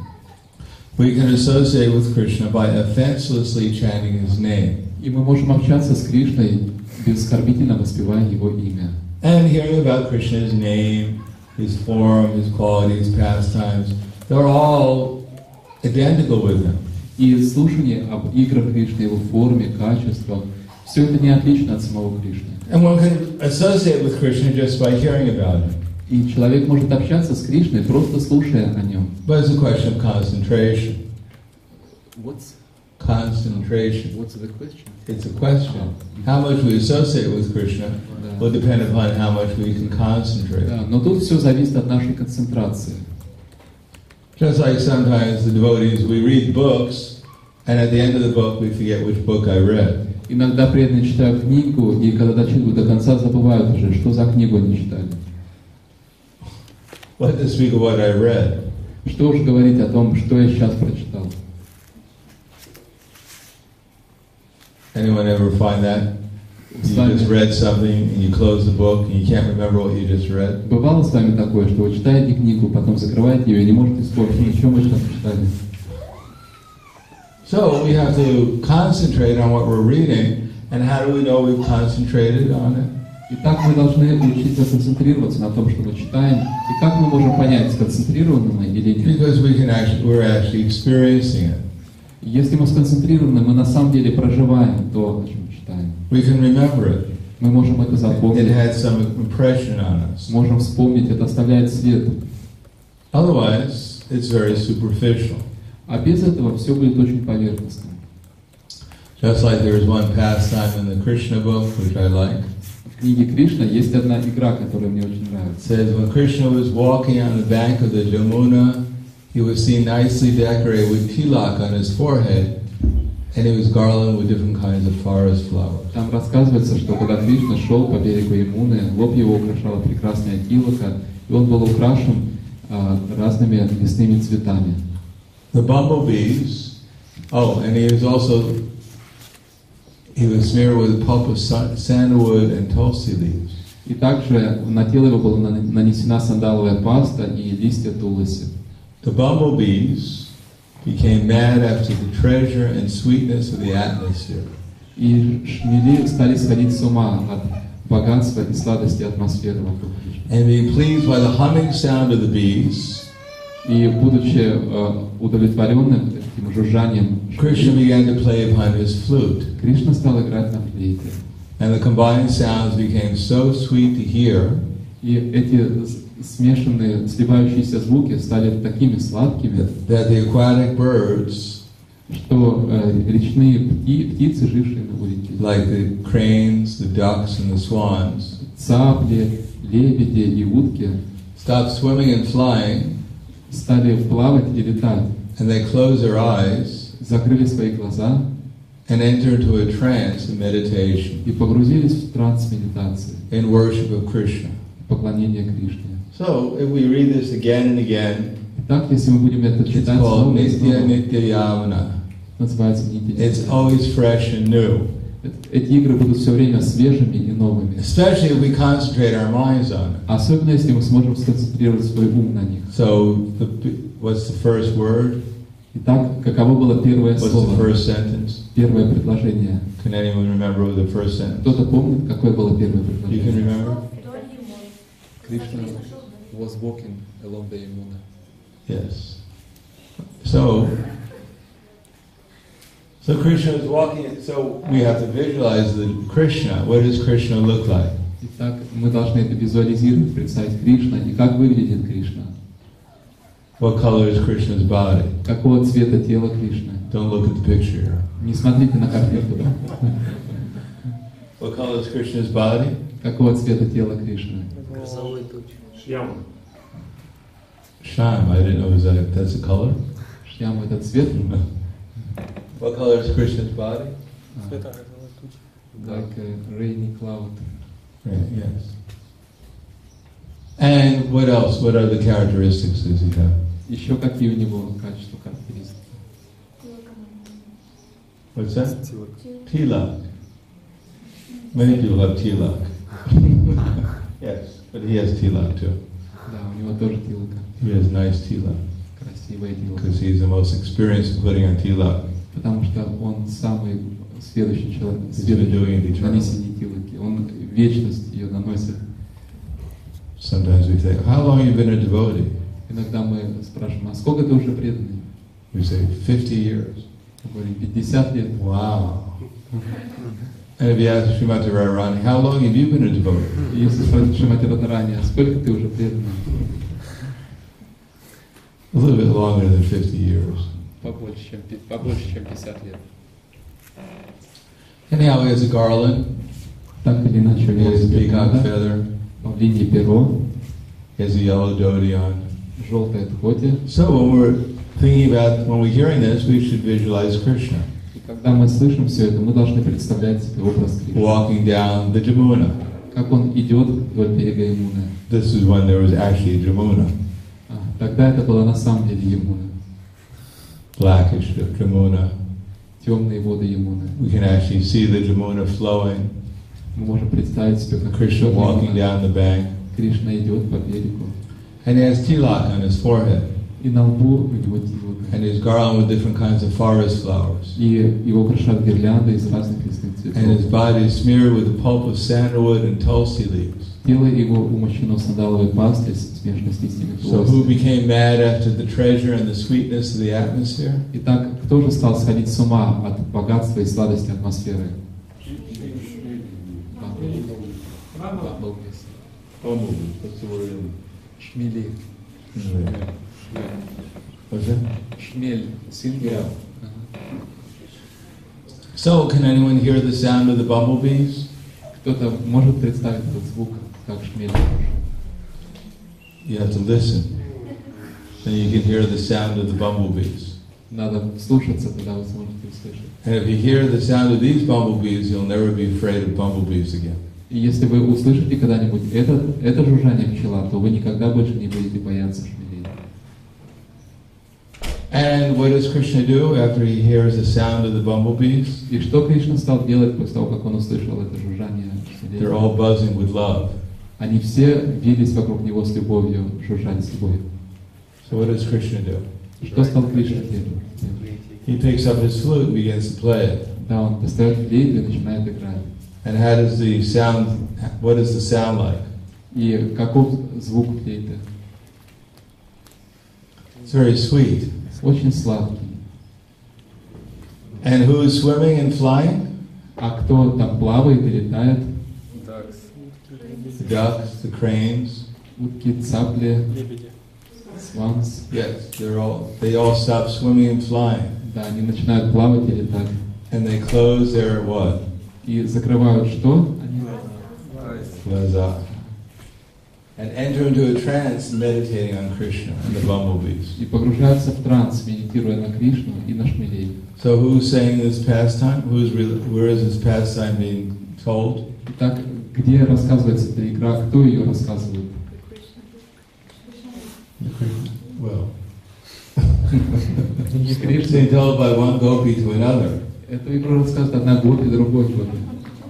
[SPEAKER 1] We can associate with Krishna by offenselessly chanting his name
[SPEAKER 2] И мы можем общаться с Кришной, бескорбительно воспевая Его имя.
[SPEAKER 1] and hearing about Krishna's name, his form, his qualities, pastimes. They're all identical with him.
[SPEAKER 2] И слушание об играх Кришны, его форме, качествах, все это не отлично от самого Кришны.
[SPEAKER 1] And one can associate with Krishna just by hearing about him.
[SPEAKER 2] И человек может общаться с Кришной, просто слушая о нем.
[SPEAKER 1] But it's a question of concentration.
[SPEAKER 2] What's,
[SPEAKER 1] Concentration.
[SPEAKER 2] what's the question?
[SPEAKER 1] It's a question. How much we associate with Krishna will depend upon how much we can concentrate.
[SPEAKER 2] Да, но тут все зависит от нашей концентрации.
[SPEAKER 1] Just like sometimes the devotees, we read books, and at the end of the book, we forget which book I read.
[SPEAKER 2] Иногда преданные читают книгу, и когда дочитывают до конца, забывают уже, что за книгу они читали.
[SPEAKER 1] What to speak of what I read?
[SPEAKER 2] Что уж говорить о том, что я сейчас прочитал.
[SPEAKER 1] Anyone ever find that?
[SPEAKER 2] С
[SPEAKER 1] You
[SPEAKER 2] вами
[SPEAKER 1] just read something, and you close the book, and you can't remember what you just read?
[SPEAKER 2] бывало с вами такое, что вы читаете книгу, потом закрываете ее и не можете вспомнить, о чем вы сейчас читали.
[SPEAKER 1] So we have to concentrate on what we're reading, and how do we know we've concentrated on it?
[SPEAKER 2] Итак, мы должны учиться концентрироваться на том, что мы читаем. И как мы можем понять, сконцентрированы мы или нет?
[SPEAKER 1] Because we can actually, we're actually experiencing it.
[SPEAKER 2] Если мы сконцентрированы, мы на самом деле проживаем то, о чем читаем.
[SPEAKER 1] We can remember it.
[SPEAKER 2] Мы можем это
[SPEAKER 1] It
[SPEAKER 2] запомнить,
[SPEAKER 1] had some impression on us.
[SPEAKER 2] можем вспомнить, это оставляет след.
[SPEAKER 1] Otherwise, it's very superficial.
[SPEAKER 2] А без этого все будет очень поверхностно.
[SPEAKER 1] Just like there is one pastime in the Krishna book, which I like.
[SPEAKER 2] В книге Кришна есть одна игра, которая мне очень
[SPEAKER 1] It
[SPEAKER 2] нравится.
[SPEAKER 1] says when Krishna was walking on the bank of the Jamuna, he was seen nicely decorated with tilak on his forehead, and he was garlanded with different kinds of forest flowers.
[SPEAKER 2] Там рассказывается, что когда Кришна шел по берегу Ямуны, лоб его украшала прекрасная тилока, и он был украшен а, разными лесными цветами.
[SPEAKER 1] The bumblebees, oh, and he was also, he was smeared with pulp of sa- sandalwood and tulsi leaves.
[SPEAKER 2] И также на тело его была нан- нанесена сандаловая паста и листья туласи.
[SPEAKER 1] The bumblebees became mad after the treasure and sweetness of the atmosphere.
[SPEAKER 2] И шмели стали сходить с ума от богатства и сладости атмосферы вокруг Кришны.
[SPEAKER 1] And being pleased by the humming sound of the bees,
[SPEAKER 2] И будучи э, удовлетворенным этим жужжанием,
[SPEAKER 1] Krishna
[SPEAKER 2] шмелей,
[SPEAKER 1] began to play upon his flute.
[SPEAKER 2] Кришна стал играть на флейте.
[SPEAKER 1] And the combined sounds became so sweet to hear
[SPEAKER 2] И эти с- смешанные, сливающиеся звуки стали такими сладкими,
[SPEAKER 1] that, the aquatic birds
[SPEAKER 2] что э, речные пти- птицы, жившие на реке,
[SPEAKER 1] like the cranes, the ducks, and the swans,
[SPEAKER 2] цапли, лебеди и утки
[SPEAKER 1] stop swimming and flying,
[SPEAKER 2] стали плавать и летать,
[SPEAKER 1] and they close their eyes
[SPEAKER 2] закрыли свои глаза
[SPEAKER 1] and enter into a trance of meditation
[SPEAKER 2] и погрузились в транс медитации,
[SPEAKER 1] in worship of Krishna.
[SPEAKER 2] поклонение Кришне.
[SPEAKER 1] So, if we read this again and again,
[SPEAKER 2] Итак, если мы будем это
[SPEAKER 1] it's
[SPEAKER 2] читать
[SPEAKER 1] called
[SPEAKER 2] снова и
[SPEAKER 1] Nitya
[SPEAKER 2] снова,
[SPEAKER 1] Nitya Yamana.
[SPEAKER 2] называется Нити
[SPEAKER 1] It's always fresh and new,
[SPEAKER 2] Эти игры будут все время свежими и новыми.
[SPEAKER 1] especially if we concentrate our minds on it.
[SPEAKER 2] Особенно, если мы сможем сконцентрировать свой ум на них.
[SPEAKER 1] So, the, what's the first word?
[SPEAKER 2] Итак, каково было первое
[SPEAKER 1] What's the
[SPEAKER 2] слово,
[SPEAKER 1] first sentence?
[SPEAKER 2] первое предложение?
[SPEAKER 1] Can anyone remember what the first sentence?
[SPEAKER 2] Кто-то помнит, какое было первое
[SPEAKER 1] You can
[SPEAKER 2] предложение?
[SPEAKER 1] remember?
[SPEAKER 2] Krishna Was walking along the Yamuna.
[SPEAKER 1] Yes. So, so Krishna is walking. So we have to visualize the Krishna. What does Krishna look like?
[SPEAKER 2] Итак, мы должны это визуализировать, представить Кришна и как выглядит Кришна.
[SPEAKER 1] What color is Krishna's body?
[SPEAKER 2] Какого цвета тело Кришны?
[SPEAKER 1] Don't look at the picture.
[SPEAKER 2] Не смотрите на картинку.
[SPEAKER 1] What color is Krishna's body?
[SPEAKER 2] Какого цвета тело Кришны?
[SPEAKER 3] Шьяма.
[SPEAKER 1] Sham. I didn't know was that. That's a color.
[SPEAKER 2] Шьяма это цвет? *laughs*
[SPEAKER 1] What color is Krishna's body?
[SPEAKER 2] А, Like a rainy cloud.
[SPEAKER 1] Right. Yes. And what else? What other characteristics does he have?
[SPEAKER 2] Еще какие у него качества, характеристики?
[SPEAKER 1] What's that? Tilak. Many people have tilak. *laughs* yes, But he has tilak too.
[SPEAKER 2] Да, у него тоже тилка.
[SPEAKER 1] He has nice tilak
[SPEAKER 2] Красивая тилка.
[SPEAKER 1] because he's the most experienced in putting on tilak.
[SPEAKER 2] Потому что он самый следующий человек,
[SPEAKER 1] He's been doing it
[SPEAKER 2] следующий нанесение тилки. Он вечность ее наносит.
[SPEAKER 1] Sometimes we say, "How long have you been a devotee?"
[SPEAKER 2] Иногда мы спрашиваем, а сколько ты уже преданный?
[SPEAKER 1] We say, "50 years."
[SPEAKER 2] Мы говорим, 50 лет.
[SPEAKER 1] Wow. And if you ask Srimati Radharani, "How long have you been a devotee?"
[SPEAKER 2] И если спросить Шимати Радharani, а сколько ты уже преданный?
[SPEAKER 1] A little bit longer than 50 years.
[SPEAKER 2] Побольше, чем, пи- побольше, чем 50 лет.
[SPEAKER 1] Anyhow, he has a garland.
[SPEAKER 2] Так или иначе, у
[SPEAKER 1] He
[SPEAKER 2] него
[SPEAKER 1] has a
[SPEAKER 2] есть
[SPEAKER 1] peacock
[SPEAKER 2] да?
[SPEAKER 1] feather.
[SPEAKER 2] павлинье перо,
[SPEAKER 1] He has a yellow dhoti on.
[SPEAKER 2] желтое тхоти.
[SPEAKER 1] So when we're thinking about, when we're hearing this, we should visualize Krishna
[SPEAKER 2] И Когда мы слышим все это, мы должны представлять образ Кришны.
[SPEAKER 1] walking down the Jamuna.
[SPEAKER 2] Как он идет вдоль берега Ямуны.
[SPEAKER 1] This is when there was actually Jamuna,
[SPEAKER 2] А, тогда это было на самом деле Ямуна.
[SPEAKER 1] blackish Jamuna.
[SPEAKER 2] Темные воды Ямуны.
[SPEAKER 1] We can actually see the Jamuna flowing,
[SPEAKER 2] Мы можем представить себе, как
[SPEAKER 1] Krishna walking down the bank.
[SPEAKER 2] Кришна идет по берегу.
[SPEAKER 1] And he has tilak on his forehead,
[SPEAKER 2] И на лбу у него тилока.
[SPEAKER 1] and his garland with different kinds of forest flowers.
[SPEAKER 2] И его украшают гирлянды из разных лесных
[SPEAKER 1] And his
[SPEAKER 2] цветов.
[SPEAKER 1] body is smeared with the pulp of sandalwood and tulsi leaves.
[SPEAKER 2] Тело его умощено сандаловой пастой, смешанной с листьями
[SPEAKER 1] So who
[SPEAKER 2] туоса.
[SPEAKER 1] became mad after the treasure and the sweetness of the atmosphere?
[SPEAKER 2] Итак, кто же стал сходить с ума от богатства и сладости атмосферы? Бамблбис.
[SPEAKER 1] What's the word?
[SPEAKER 2] Шмели.
[SPEAKER 1] What's that?
[SPEAKER 2] Шмель. Сингел.
[SPEAKER 1] So, can anyone hear the sound of the bumblebees?
[SPEAKER 2] Кто-то может представить этот звук, как шмель.
[SPEAKER 1] You have to listen. Then you can hear the sound of the bumblebees.
[SPEAKER 2] Надо слушаться, тогда вы сможете услышать.
[SPEAKER 1] And if you hear the sound of these bumblebees, you'll never be afraid of bumblebees again.
[SPEAKER 2] И если вы услышите когда-нибудь это, это жужжание пчела, то вы никогда больше не будете бояться шмелей.
[SPEAKER 1] And what does Krishna do after he hears the sound of the bumblebees?
[SPEAKER 2] И что Кришна стал делать после того, как он услышал это жужжание шмелей?
[SPEAKER 1] They're all buzzing with love.
[SPEAKER 2] Они все вились вокруг него с любовью, жужжали с любовью.
[SPEAKER 1] So what does Krishna do?
[SPEAKER 2] Что стал Кришна делать?
[SPEAKER 1] He picks up his flute and begins to play it.
[SPEAKER 2] Да, он достает флейту и начинает играть.
[SPEAKER 1] And how does the sound, what does the sound like?
[SPEAKER 2] И каков звук флейты?
[SPEAKER 1] It's very sweet.
[SPEAKER 2] Очень сладкий.
[SPEAKER 1] And who is swimming and flying?
[SPEAKER 2] А кто там плавает и летает?
[SPEAKER 1] The ducks, the cranes.
[SPEAKER 2] Утки, цапли,
[SPEAKER 3] Лебеди.
[SPEAKER 2] сванс.
[SPEAKER 1] Yes, they're all, they all stop swimming and flying.
[SPEAKER 2] Да, они начинают плавать или так.
[SPEAKER 1] And they close their what?
[SPEAKER 2] И закрывают что? Они
[SPEAKER 1] Glazа. And enter into a trance meditating on Krishna and the bumblebees.
[SPEAKER 2] и погружаются в транс, медитируя на Кришну и на шмелей.
[SPEAKER 1] So who's saying this pastime? Who's re- where is this pastime being told?
[SPEAKER 2] Итак, где рассказывается эта игра, кто ее рассказывает?
[SPEAKER 1] Well,
[SPEAKER 2] Не *laughs*
[SPEAKER 1] it's
[SPEAKER 2] Кришна.
[SPEAKER 1] being told by one gopi to another.
[SPEAKER 2] Эту игру рассказывает одна гопи, другой гопи.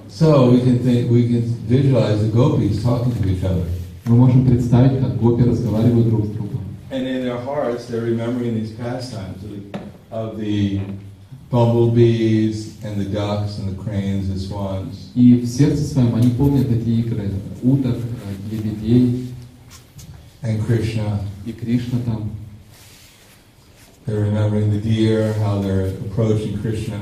[SPEAKER 1] So we can think, we can visualize the gopis talking to each other.
[SPEAKER 2] Мы можем представить, как гопи разговаривают друг с другом.
[SPEAKER 1] And in their hearts, they're remembering these pastimes of the, of the bumblebees and the ducks and the cranes, the swans.
[SPEAKER 2] И в сердце своем они помнят эти игры уток, э, лебедей
[SPEAKER 1] And Krishna,
[SPEAKER 2] и Кришна там.
[SPEAKER 1] they're remembering the deer, how they're approaching Krishna,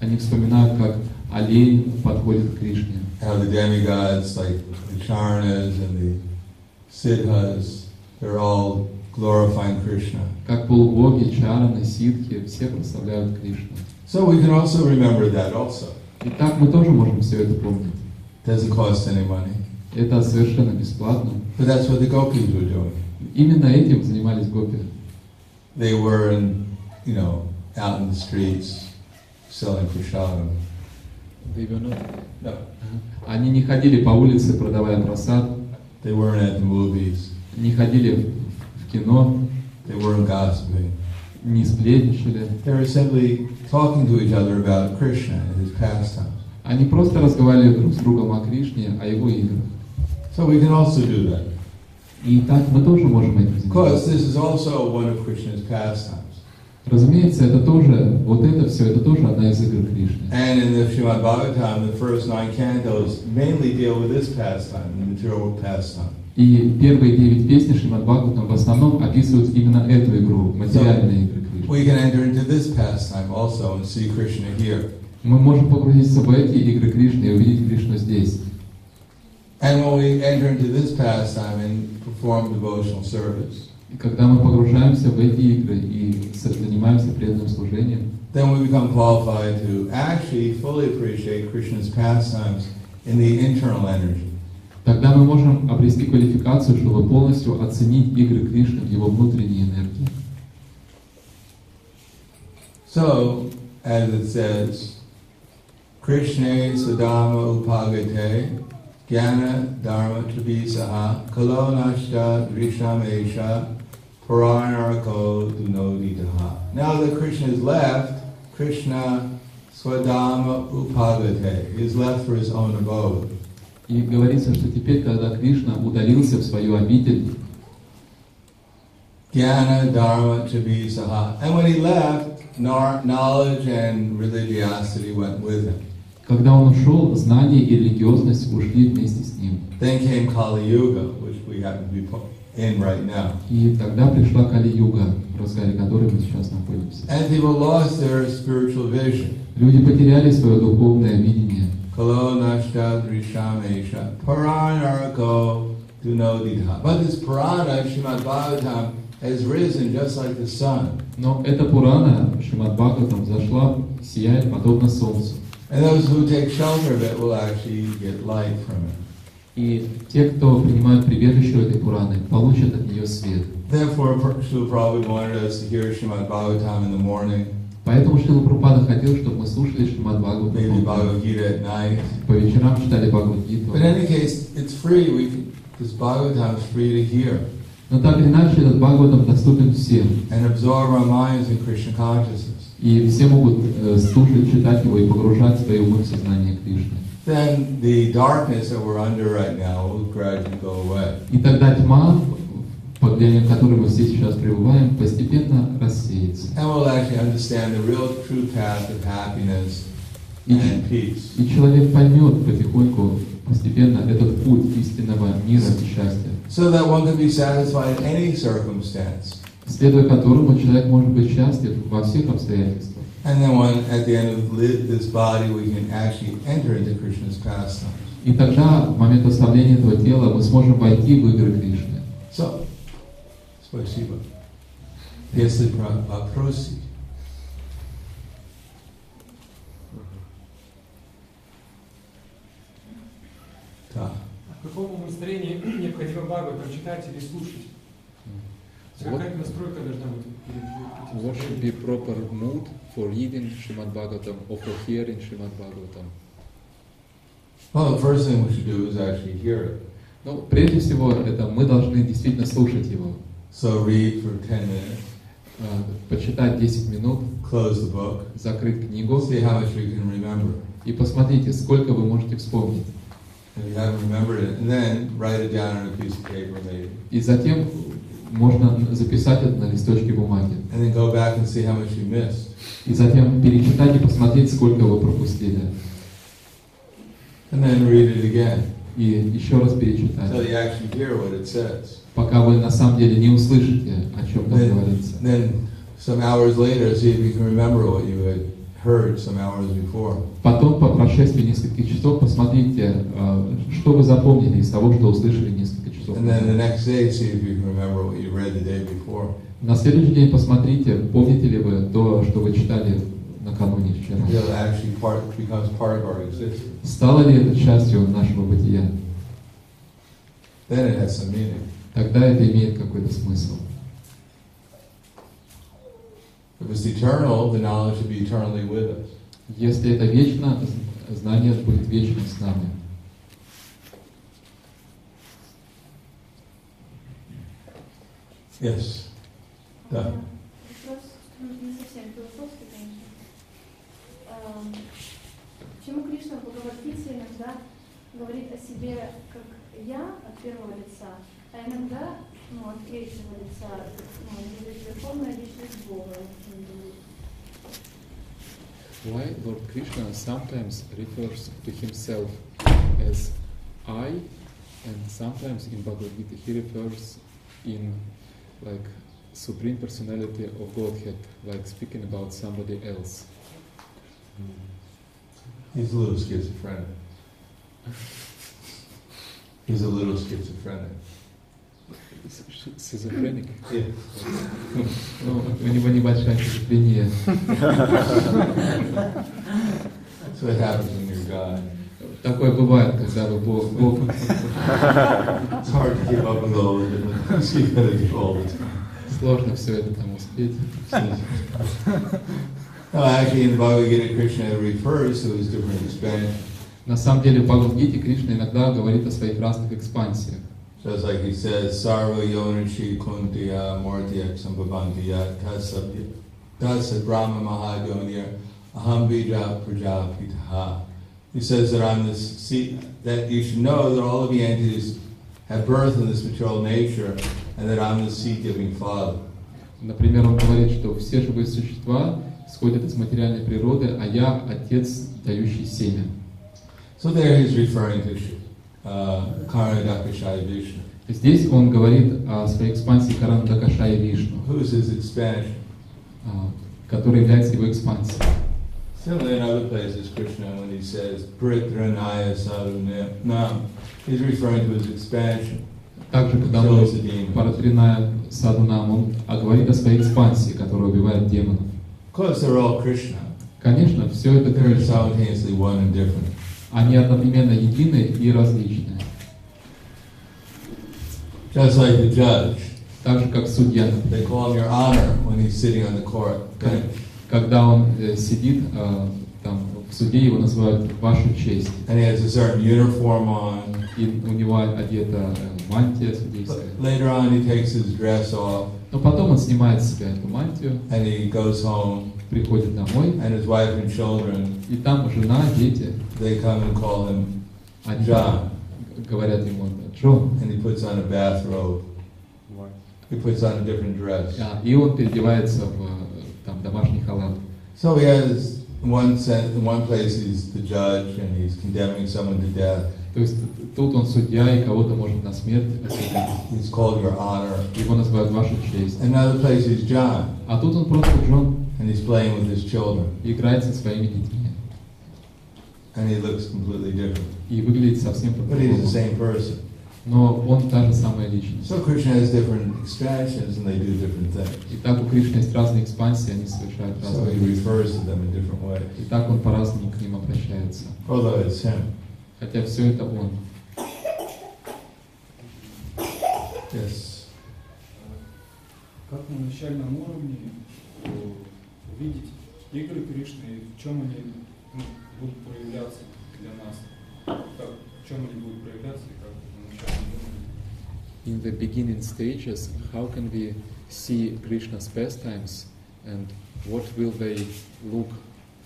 [SPEAKER 2] Они вспоминают, как олень подходит к Кришне.
[SPEAKER 1] how the demigods like the Charnas and the Siddhas, they're all glorifying Krishna.
[SPEAKER 2] Как полубоги, чараны, ситхи, все прославляют Кришну.
[SPEAKER 1] So we can also remember that also.
[SPEAKER 2] И так мы тоже можем все это помнить.
[SPEAKER 1] Doesn't cost any money.
[SPEAKER 2] Это совершенно бесплатно.
[SPEAKER 1] But that's what the gopis were doing.
[SPEAKER 2] Именно этим занимались гопи.
[SPEAKER 1] They were in, you know, out in the streets selling prasadam. No.
[SPEAKER 2] Они не ходили по улице, продавая просад,
[SPEAKER 1] They weren't at the movies.
[SPEAKER 2] не ходили в кино,
[SPEAKER 1] They weren't gossiping.
[SPEAKER 2] не сплетничали.
[SPEAKER 1] They were simply talking to each other about Krishna and his pastimes.
[SPEAKER 2] Они просто разговаривали друг с другом о Кришне, о его играх.
[SPEAKER 1] So we can also do that.
[SPEAKER 2] И так мы тоже можем этим
[SPEAKER 1] Because
[SPEAKER 2] заниматься.
[SPEAKER 1] this is also one of Krishna's pastimes.
[SPEAKER 2] Разумеется, это тоже, вот это все, это тоже одна из игр Кришны.
[SPEAKER 1] And in the Srimad Bhagavatam, the first nine cantos mainly deal with this pastime, the material pastime.
[SPEAKER 2] И первые девять песен Шримад Бхагаватам в основном описывают именно эту игру, материальные игры Кришны.
[SPEAKER 1] We can enter into this pastime also and see Krishna here.
[SPEAKER 2] Мы можем погрузиться в эти игры Кришны и увидеть Кришну здесь.
[SPEAKER 1] And when we enter into this pastime and perform devotional service,
[SPEAKER 2] И когда мы погружаемся в эти игры и занимаемся преданным служением,
[SPEAKER 1] then we become qualified to actually fully appreciate Krishna's pastimes in the internal energy.
[SPEAKER 2] тогда мы можем обрести квалификацию, чтобы полностью оценить игры Кришны в его внутренней энергии.
[SPEAKER 1] So, as it says, Krishna Sudama Upagate Jnana Dharma Trabisaha Kalonashta Drishamesha Puranarako Dunoditaha. Now that Krishna is left, Krishna Swadama Upagate is left for his own abode.
[SPEAKER 2] И говорится, что теперь, когда Кришна удалился в свою обитель,
[SPEAKER 1] Jnana Dharma Trabisaha. And when he left, knar- knowledge and religiosity went with him.
[SPEAKER 2] когда он ушел, знание и религиозность ушли вместе с ним.
[SPEAKER 1] Then came Kali Yuga, which we happen to be po- in right now.
[SPEAKER 2] И тогда пришла Кали-юга, в разгаре которой мы сейчас находимся.
[SPEAKER 1] And people lost their spiritual vision.
[SPEAKER 2] Люди потеряли свое духовное видение.
[SPEAKER 1] Kalo nashta drishamesha paranarako dunodita. But this Purana, Srimad Bhagavatam, has risen just like the sun.
[SPEAKER 2] Но эта Пурана, Шримад Бхагаватам, зашла, сияет подобно солнцу.
[SPEAKER 1] And those who take shelter of it will actually get light from it.
[SPEAKER 2] И те, кто принимают прибежище у этой Пураны, получат от нее свет. Поэтому Шрила Прабхупада хотел, чтобы мы слушали Шримад
[SPEAKER 1] night.
[SPEAKER 2] по вечерам читали Бхагавадгиту. Но так или иначе, этот Бхагаватам доступен всем. И все могут э, слушать, читать его и погружать свои умы в сознание Кришны.
[SPEAKER 1] Then the darkness that we're under right now will gradually go away.
[SPEAKER 2] И тогда тьма, под влиянием которой мы все сейчас пребываем, постепенно рассеется.
[SPEAKER 1] And we'll actually understand the real true path of happiness and peace.
[SPEAKER 2] И человек поймет потихоньку, постепенно этот путь истинного мира и счастья,
[SPEAKER 1] So that one can be satisfied in any circumstance.
[SPEAKER 2] следуя которому человек может быть счастлив во всех обстоятельствах. И тогда, в момент оставления этого тела, мы сможем войти в игры Кришны.
[SPEAKER 1] So, спасибо. Если про вопросы. Да.
[SPEAKER 3] К какому настроению *clears throat* необходимо Бхагаватам читать или слушать? Какая настройка должна быть?
[SPEAKER 2] What should be proper mood for reading Srimad Bhagavatam or for hearing Srimad Bhagavatam?
[SPEAKER 1] Well, the first thing we should do is actually hear it.
[SPEAKER 2] Ну, прежде всего, это мы должны действительно слушать его.
[SPEAKER 1] So read for 10 minutes,
[SPEAKER 2] А, Почитать 10 минут,
[SPEAKER 1] close the book,
[SPEAKER 2] закрыть книгу
[SPEAKER 1] see how much you can remember.
[SPEAKER 2] и посмотрите, сколько вы можете вспомнить.
[SPEAKER 1] If you haven't remembered it, and then write it down on a piece of paper maybe.
[SPEAKER 2] И затем можно записать это на листочке бумаги.
[SPEAKER 1] And then go back and see how much you missed.
[SPEAKER 2] И затем перечитать и посмотреть, сколько вы пропустили.
[SPEAKER 1] And then read it again
[SPEAKER 2] И еще раз перечитать.
[SPEAKER 1] you actually hear what it says.
[SPEAKER 2] Пока вы на самом деле не услышите, о чем там
[SPEAKER 1] Then,
[SPEAKER 2] говорится.
[SPEAKER 1] then some hours later, see if you can remember what you had heard some hours before.
[SPEAKER 2] Потом, по прошествии нескольких часов, посмотрите, э, что вы запомнили из того, что услышали несколько.
[SPEAKER 1] And then the
[SPEAKER 2] назад.
[SPEAKER 1] next day, see if you can remember what you read the day before.
[SPEAKER 2] На следующий день посмотрите, помните ли вы то, что вы читали накануне вчера. Стало ли это частью нашего бытия?
[SPEAKER 1] Then it has some meaning.
[SPEAKER 2] Тогда это имеет какой-то смысл.
[SPEAKER 1] Eternal.
[SPEAKER 2] Если это вечно, знание будет вечно с нами.
[SPEAKER 1] Yes. Да.
[SPEAKER 4] Вопрос не совсем философский, конечно. Эм, Почему Кришна в Бхагавадгите иногда говорит о себе как «я» от первого лица, а иногда ну, от третьего лица, ну, говорит «верховная личность Бога».
[SPEAKER 2] Why Lord Krishna sometimes refers to himself as I, and sometimes in Bhagavad Gita he refers in like supreme personality of Godhead, like speaking about somebody else.
[SPEAKER 1] He's a little schizophrenic. He's a little schizophrenic.
[SPEAKER 2] Schizophrenic.
[SPEAKER 1] Yeah.
[SPEAKER 2] Ну, у него небольшая шизофрения.
[SPEAKER 1] That's what happens when you're God.
[SPEAKER 2] Такое бывает, когда вы Бог, Бог *laughs*
[SPEAKER 1] It's hard to keep up with all the different things you gotta do all the time.
[SPEAKER 2] сложно все это там успеть. *laughs*
[SPEAKER 1] No, actually, in the Bhagavad Gita, Krishna refers to his different expansions.
[SPEAKER 2] На самом деле в Бхагавадгите Кришна иногда говорит о своих разных экспансиях.
[SPEAKER 1] Just like he says, Sarva Yonishi Kuntiya Mortiyak Sambhavantiya Tasabya Tasa Brahma Mahadoniya Aham Bija Prajapitaha. He says that I'm this seat, that you should know that all of the entities have birth in this material nature and that I'm the seed giving father.
[SPEAKER 2] Например, он говорит, что все живые существа исходят из материальной природы, а я отец, дающий семя.
[SPEAKER 1] So there he's referring to uh, Karanadakashaya Vishnu.
[SPEAKER 2] Здесь он говорит о своей экспансии Карана Дакаша и Вишну,
[SPEAKER 1] Who's his expansion?
[SPEAKER 2] а, которая является его экспансией.
[SPEAKER 1] Similarly, in other places, Krishna, when he says Pritranaya Sadhunam, he's referring to his expansion.
[SPEAKER 2] Также, когда он
[SPEAKER 1] Kills the demons.
[SPEAKER 2] Паратриная Садунам, он а говорит о своей экспансии, которая убивает демонов.
[SPEAKER 1] Of course, they're all Krishna.
[SPEAKER 2] Конечно, все это
[SPEAKER 1] They're
[SPEAKER 2] Кришна.
[SPEAKER 1] simultaneously one and different.
[SPEAKER 2] Они одновременно едины и различны.
[SPEAKER 1] Just like the judge.
[SPEAKER 2] Так же, как судья,
[SPEAKER 1] They
[SPEAKER 2] например.
[SPEAKER 1] call him your honor when he's sitting on the court bench.
[SPEAKER 2] Когда он э, сидит э, там, в суде, его называют «Ваша честь».
[SPEAKER 1] And he has a certain uniform on.
[SPEAKER 2] И у него одета э, мантия судейская.
[SPEAKER 1] Later on, he takes his dress off
[SPEAKER 2] Но потом он снимает с себя эту мантию,
[SPEAKER 1] and he goes home.
[SPEAKER 2] приходит домой,
[SPEAKER 1] And his wife and children,
[SPEAKER 2] и там жена, дети,
[SPEAKER 1] they come and call him
[SPEAKER 2] они
[SPEAKER 1] John.
[SPEAKER 2] говорят ему «Джон».
[SPEAKER 1] And he puts on a bathrobe. He puts on a different dress.
[SPEAKER 2] И он переодевается в там, домашний халат.
[SPEAKER 1] So he has, in one sense, in one place he's the judge and he's condemning someone to death.
[SPEAKER 2] То есть тут он судья и кого-то может на смерть осудить.
[SPEAKER 1] He's called your honor.
[SPEAKER 2] Его называют «Ваша честь».
[SPEAKER 1] In another place he's John
[SPEAKER 2] А тут он просто Джон
[SPEAKER 1] and he's playing with his children
[SPEAKER 2] и играет со своими детьми.
[SPEAKER 1] and he looks completely different.
[SPEAKER 2] И выглядит совсем
[SPEAKER 1] But he's the
[SPEAKER 2] по-другому.
[SPEAKER 1] same person.
[SPEAKER 2] Но он та же самая личность.
[SPEAKER 1] So Krishna has different expansions and they do different things.
[SPEAKER 2] И так у Кришны есть разные экспансии, они совершают
[SPEAKER 1] So
[SPEAKER 2] разные
[SPEAKER 1] he
[SPEAKER 2] действия.
[SPEAKER 1] refers to them in different ways.
[SPEAKER 2] И так он по-разному к ним обращается.
[SPEAKER 1] Although it's him.
[SPEAKER 2] Хотя все это он.
[SPEAKER 1] Yes.
[SPEAKER 5] Как на начальном уровне увидеть игры Кришны и в чем они ну, будут проявляться для нас? Как, в чем они будут проявляться и
[SPEAKER 2] In the beginning stages, how can we see Krishna's pastimes and what will they look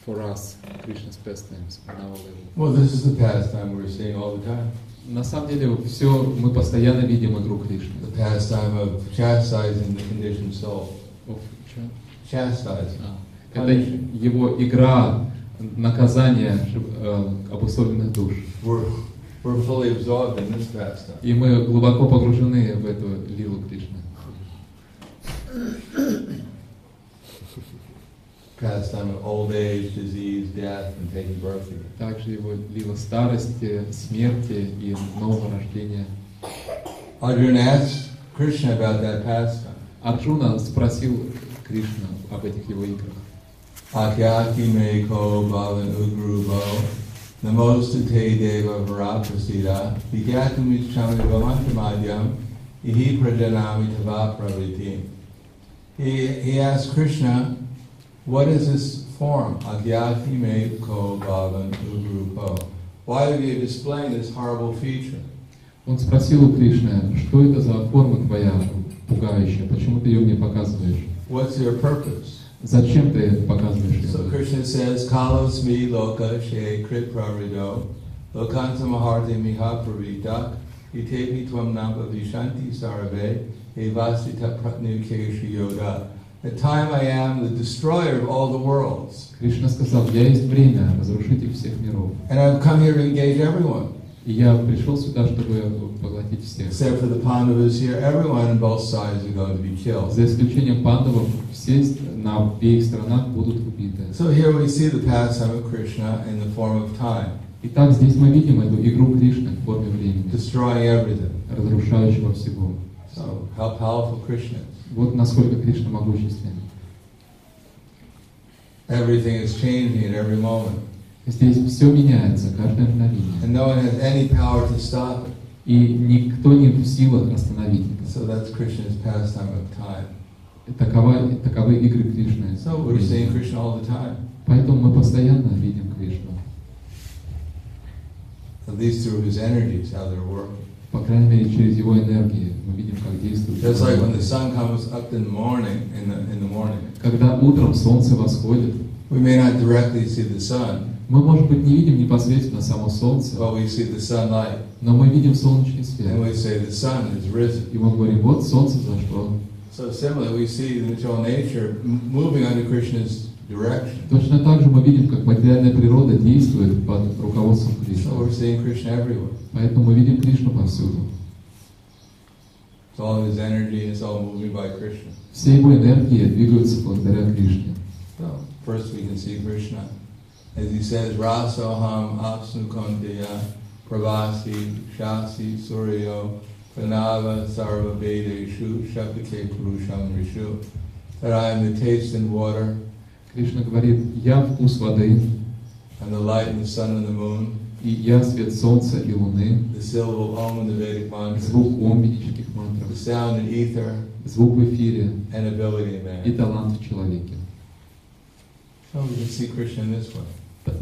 [SPEAKER 2] for us, Krishna's pastimes, on our level?
[SPEAKER 1] Well, this is the pastime we're seeing all the time.
[SPEAKER 2] На самом деле, все мы постоянно видим игру Кришны.
[SPEAKER 1] The pastime of chastising the conditioned soul.
[SPEAKER 2] Of- чё?
[SPEAKER 1] Chastising.
[SPEAKER 2] А, Это его игра наказания э, обусловленных душ.
[SPEAKER 1] We're, we're fully absorbed in this pastime.
[SPEAKER 2] И мы глубоко погружены в эту лилу Кришны.
[SPEAKER 1] Pastime of old age, disease, death, and taking birth again.
[SPEAKER 2] Также его лила старости, смерти и нового рождения.
[SPEAKER 1] Arjuna asked Krishna about that pastime.
[SPEAKER 2] Арджуна спросил Кришну об этих его играх.
[SPEAKER 1] Akyaki me ko bhavan ugruvo namostu te deva varaprasida vigyatum ichami bhavantamadhyam ihi prajanami tava pravritim. He, he asked Krishna, what is this form? Akyaki me ko bhavan ugruvo. Why are you displaying this horrible feature?
[SPEAKER 2] Он спросил у Кришны, что это за форма твоя пугающая, почему ты ее мне показываешь?
[SPEAKER 1] What's your purpose?
[SPEAKER 2] Зачем ты показываешь
[SPEAKER 1] So
[SPEAKER 2] ее?
[SPEAKER 1] Krishna says, Kalos mi loka she krit prarido, lokanta maharti miha pravita, itepi tvam namba vishanti sarave, evasita pratnu keshi yoda. The time I am the destroyer of all the worlds.
[SPEAKER 2] Кришна сказал, я есть время, разрушитель всех миров.
[SPEAKER 1] And I've come here to engage everyone.
[SPEAKER 2] И я пришел сюда, чтобы поглотить всех.
[SPEAKER 1] Except for the Pandavas here, everyone on both sides are going to be killed.
[SPEAKER 2] За исключением пандавов, все с- на обеих сторонах будут убиты.
[SPEAKER 1] So here we see the pastime of Krishna in the form of time,
[SPEAKER 2] Итак, здесь мы видим эту игру Кришны в форме времени,
[SPEAKER 1] destroying everything.
[SPEAKER 2] разрушающего всего.
[SPEAKER 1] So how powerful Krishna is.
[SPEAKER 2] Вот насколько Кришна могущественен.
[SPEAKER 1] Everything is changing at every moment.
[SPEAKER 2] Здесь все меняется, каждое мгновение.
[SPEAKER 1] And no one has any power to stop it.
[SPEAKER 2] И никто не в силах остановить это.
[SPEAKER 1] So that's Krishna's pastime of time.
[SPEAKER 2] Такова, таковы игры Кришны.
[SPEAKER 1] So we're seeing Krishna all the time.
[SPEAKER 2] Поэтому мы постоянно видим Кришну.
[SPEAKER 1] At least through his energies, how they're working.
[SPEAKER 2] По крайней мере, через его энергии мы видим, как действует.
[SPEAKER 1] Just like when the sun comes up in the morning, in the, in the morning,
[SPEAKER 2] Когда утром солнце восходит,
[SPEAKER 1] we may not directly see the sun,
[SPEAKER 2] мы, может быть, не видим непосредственно само солнце,
[SPEAKER 1] but we see the sunlight.
[SPEAKER 2] но мы видим солнечный
[SPEAKER 1] And
[SPEAKER 2] свет.
[SPEAKER 1] we say the sun is risen.
[SPEAKER 2] И мы говорим, вот солнце зашло.
[SPEAKER 1] So similarly, we see the material nature m- moving under Krishna's direction.
[SPEAKER 2] Точно так же мы видим, как материальная природа действует под руководством
[SPEAKER 1] So
[SPEAKER 2] Кришны.
[SPEAKER 1] we're seeing Krishna everywhere.
[SPEAKER 2] Поэтому мы видим Кришну повсюду.
[SPEAKER 1] All his energy, it's all moving by Krishna.
[SPEAKER 2] Все его энергии двигаются благодаря Кришне.
[SPEAKER 1] So first we can see Krishna. As he says, Rasoham apsnu konteya pravasi shasi suryo pranava sarva vedeshu shapike purusham rishu. That I am the taste and water
[SPEAKER 2] Кришна говорит, я вкус воды,
[SPEAKER 1] and the light and the sun and the moon,
[SPEAKER 2] и я свет солнца и луны,
[SPEAKER 1] the syllable Om in the Vedic mantra,
[SPEAKER 2] звук ом ведических мантрах,
[SPEAKER 1] the sound in ether,
[SPEAKER 2] звук в эфире
[SPEAKER 1] and ability in
[SPEAKER 2] и
[SPEAKER 1] man.
[SPEAKER 2] талант в человеке.
[SPEAKER 1] So we can see Krishna in this way.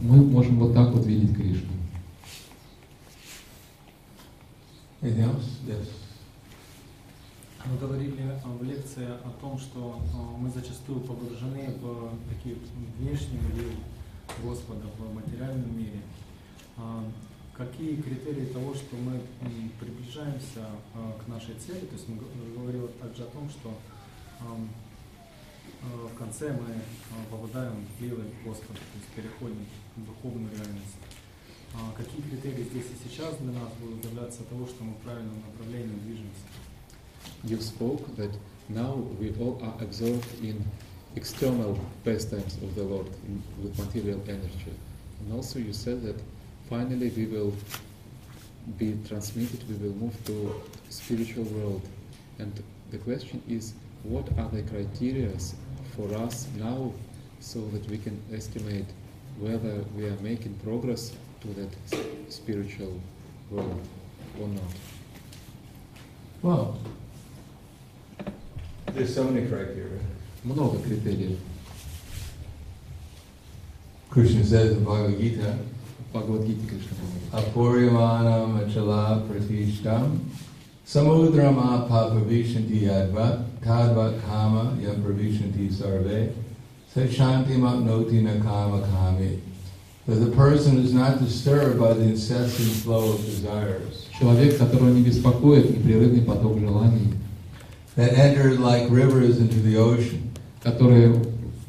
[SPEAKER 2] Мы можем вот так вот видеть Кришну.
[SPEAKER 1] Anything else? Yes.
[SPEAKER 5] Мы говорили в лекции о том, что мы зачастую погружены в такие внешние миры Господа, в материальном мире. А, Какие критерии того, что мы приближаемся а, к нашей цели? То есть мы говорили также о том, что в конце мы а, попадаем в лилы Господа, то есть переходим в духовную реальность. А Какие критерии здесь и сейчас для нас будут являться того, что мы в правильном направлении движемся?
[SPEAKER 2] You spoke that now we all are absorbed in external pastimes of the Lord in, with material energy. And also you said that finally we will be transmitted, we will move to spiritual world. And the question is, what are the criteria for us now so that we can estimate whether we are making progress to that s- spiritual world or not?
[SPEAKER 1] Well, There's so many criteria.
[SPEAKER 2] Много критериев.
[SPEAKER 1] Krishna says in Bhagavad Gita,
[SPEAKER 2] В Бхагавадгите Кришна говорит.
[SPEAKER 1] Apuryamanam achala pratishtam samudram apapavishanti yadvat tadvat kama yam pravishanti sarve sashanti mapnoti na kama kami. That the person is not disturbed by the incessant flow of desires
[SPEAKER 2] Человек, которого не беспокоит непрерывный поток желаний,
[SPEAKER 1] that enter like rivers into the ocean.
[SPEAKER 2] которые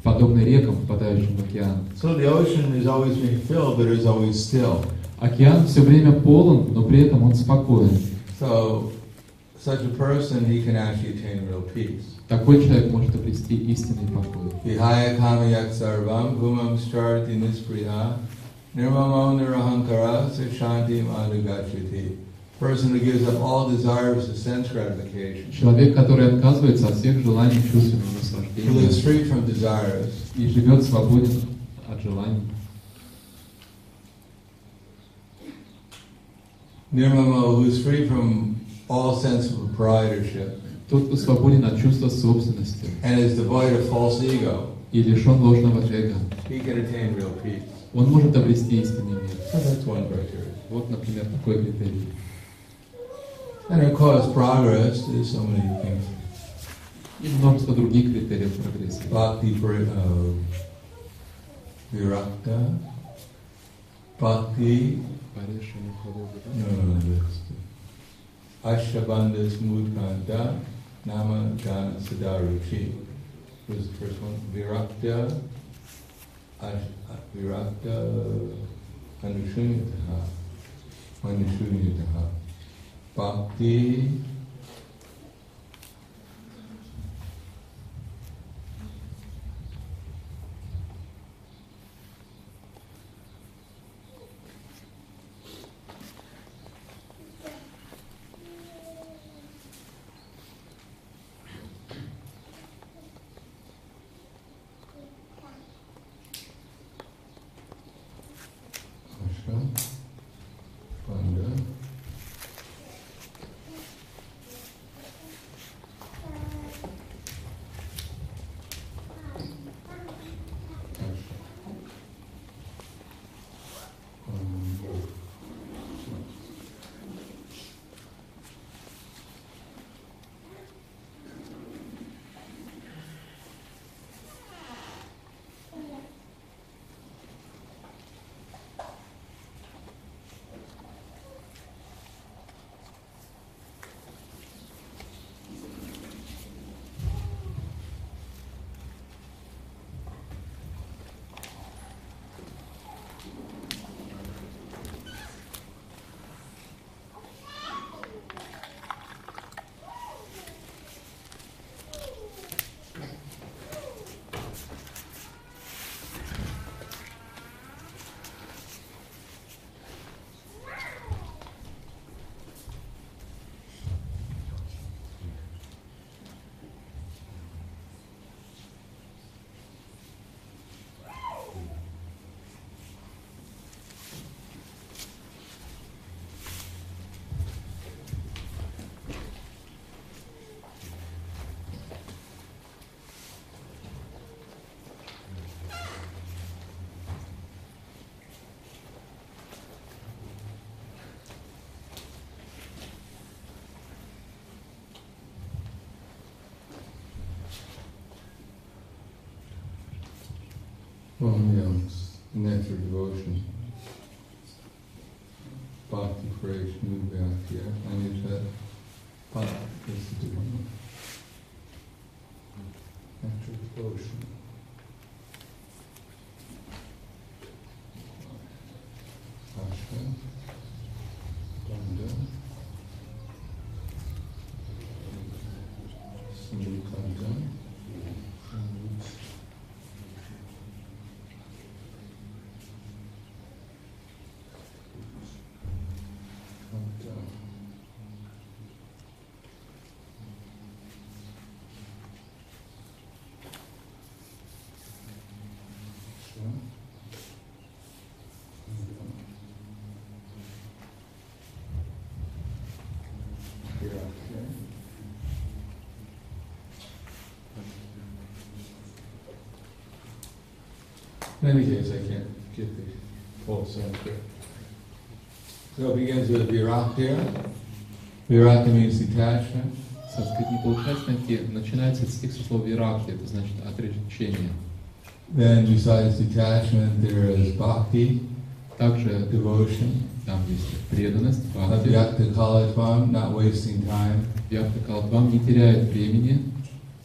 [SPEAKER 2] подобны рекам, впадающим в океан.
[SPEAKER 1] So the ocean is always being filled, but is always still.
[SPEAKER 2] Океан все время полон, но при этом он спокоен.
[SPEAKER 1] So such a person, he can actually attain real peace.
[SPEAKER 2] Такой человек может обрести истинный покой.
[SPEAKER 1] Vihaya kamayak sarvam bhumam starti nispriya nirmamo nirahankara sashantim adagachati. Person who gives up all desires of sense gratification,
[SPEAKER 2] Человек, который отказывается от всех желаний чувственного
[SPEAKER 1] who lives
[SPEAKER 2] наслаждения
[SPEAKER 1] free from desires,
[SPEAKER 2] и живет свободен от желаний.
[SPEAKER 1] nirmamo, who is free from all sense of proprietorship
[SPEAKER 2] Тот, кто свободен от чувства собственности
[SPEAKER 1] and is devoid of false ego,
[SPEAKER 2] и лишен ложного эго,
[SPEAKER 1] he can attain real peace.
[SPEAKER 2] он может обрести истинный мир.
[SPEAKER 1] So that's one criteria.
[SPEAKER 2] Вот, например, такой критерий.
[SPEAKER 1] And of course, progress, there's so many things.
[SPEAKER 2] И множество других критериев прогресса.
[SPEAKER 1] Bhakti Pri- uh, Virakta, Bhakti, no, no, no, that's Ashabandha Smudkanta, Nama Jana Sadaruchi. Was the first one? Virakta, Virakta, Anushunyataha, Anushunyataha. Bhakti, pranayams, natural devotion, bhakti presh nubhyakya, anyata bhakti is the natural devotion. In any case, I can't get the full sense. So it begins with Virakya. Virakya means detachment.
[SPEAKER 2] Санскрит полукачники начинается с слова виракти, это значит отречение.
[SPEAKER 1] Then besides detachment, there is bhakti,
[SPEAKER 2] также
[SPEAKER 1] devotion.
[SPEAKER 2] там есть преданность, бхакти,
[SPEAKER 1] abhyakta kalatvam, not wasting time,
[SPEAKER 2] Вьяхта Калатвам не теряет времени,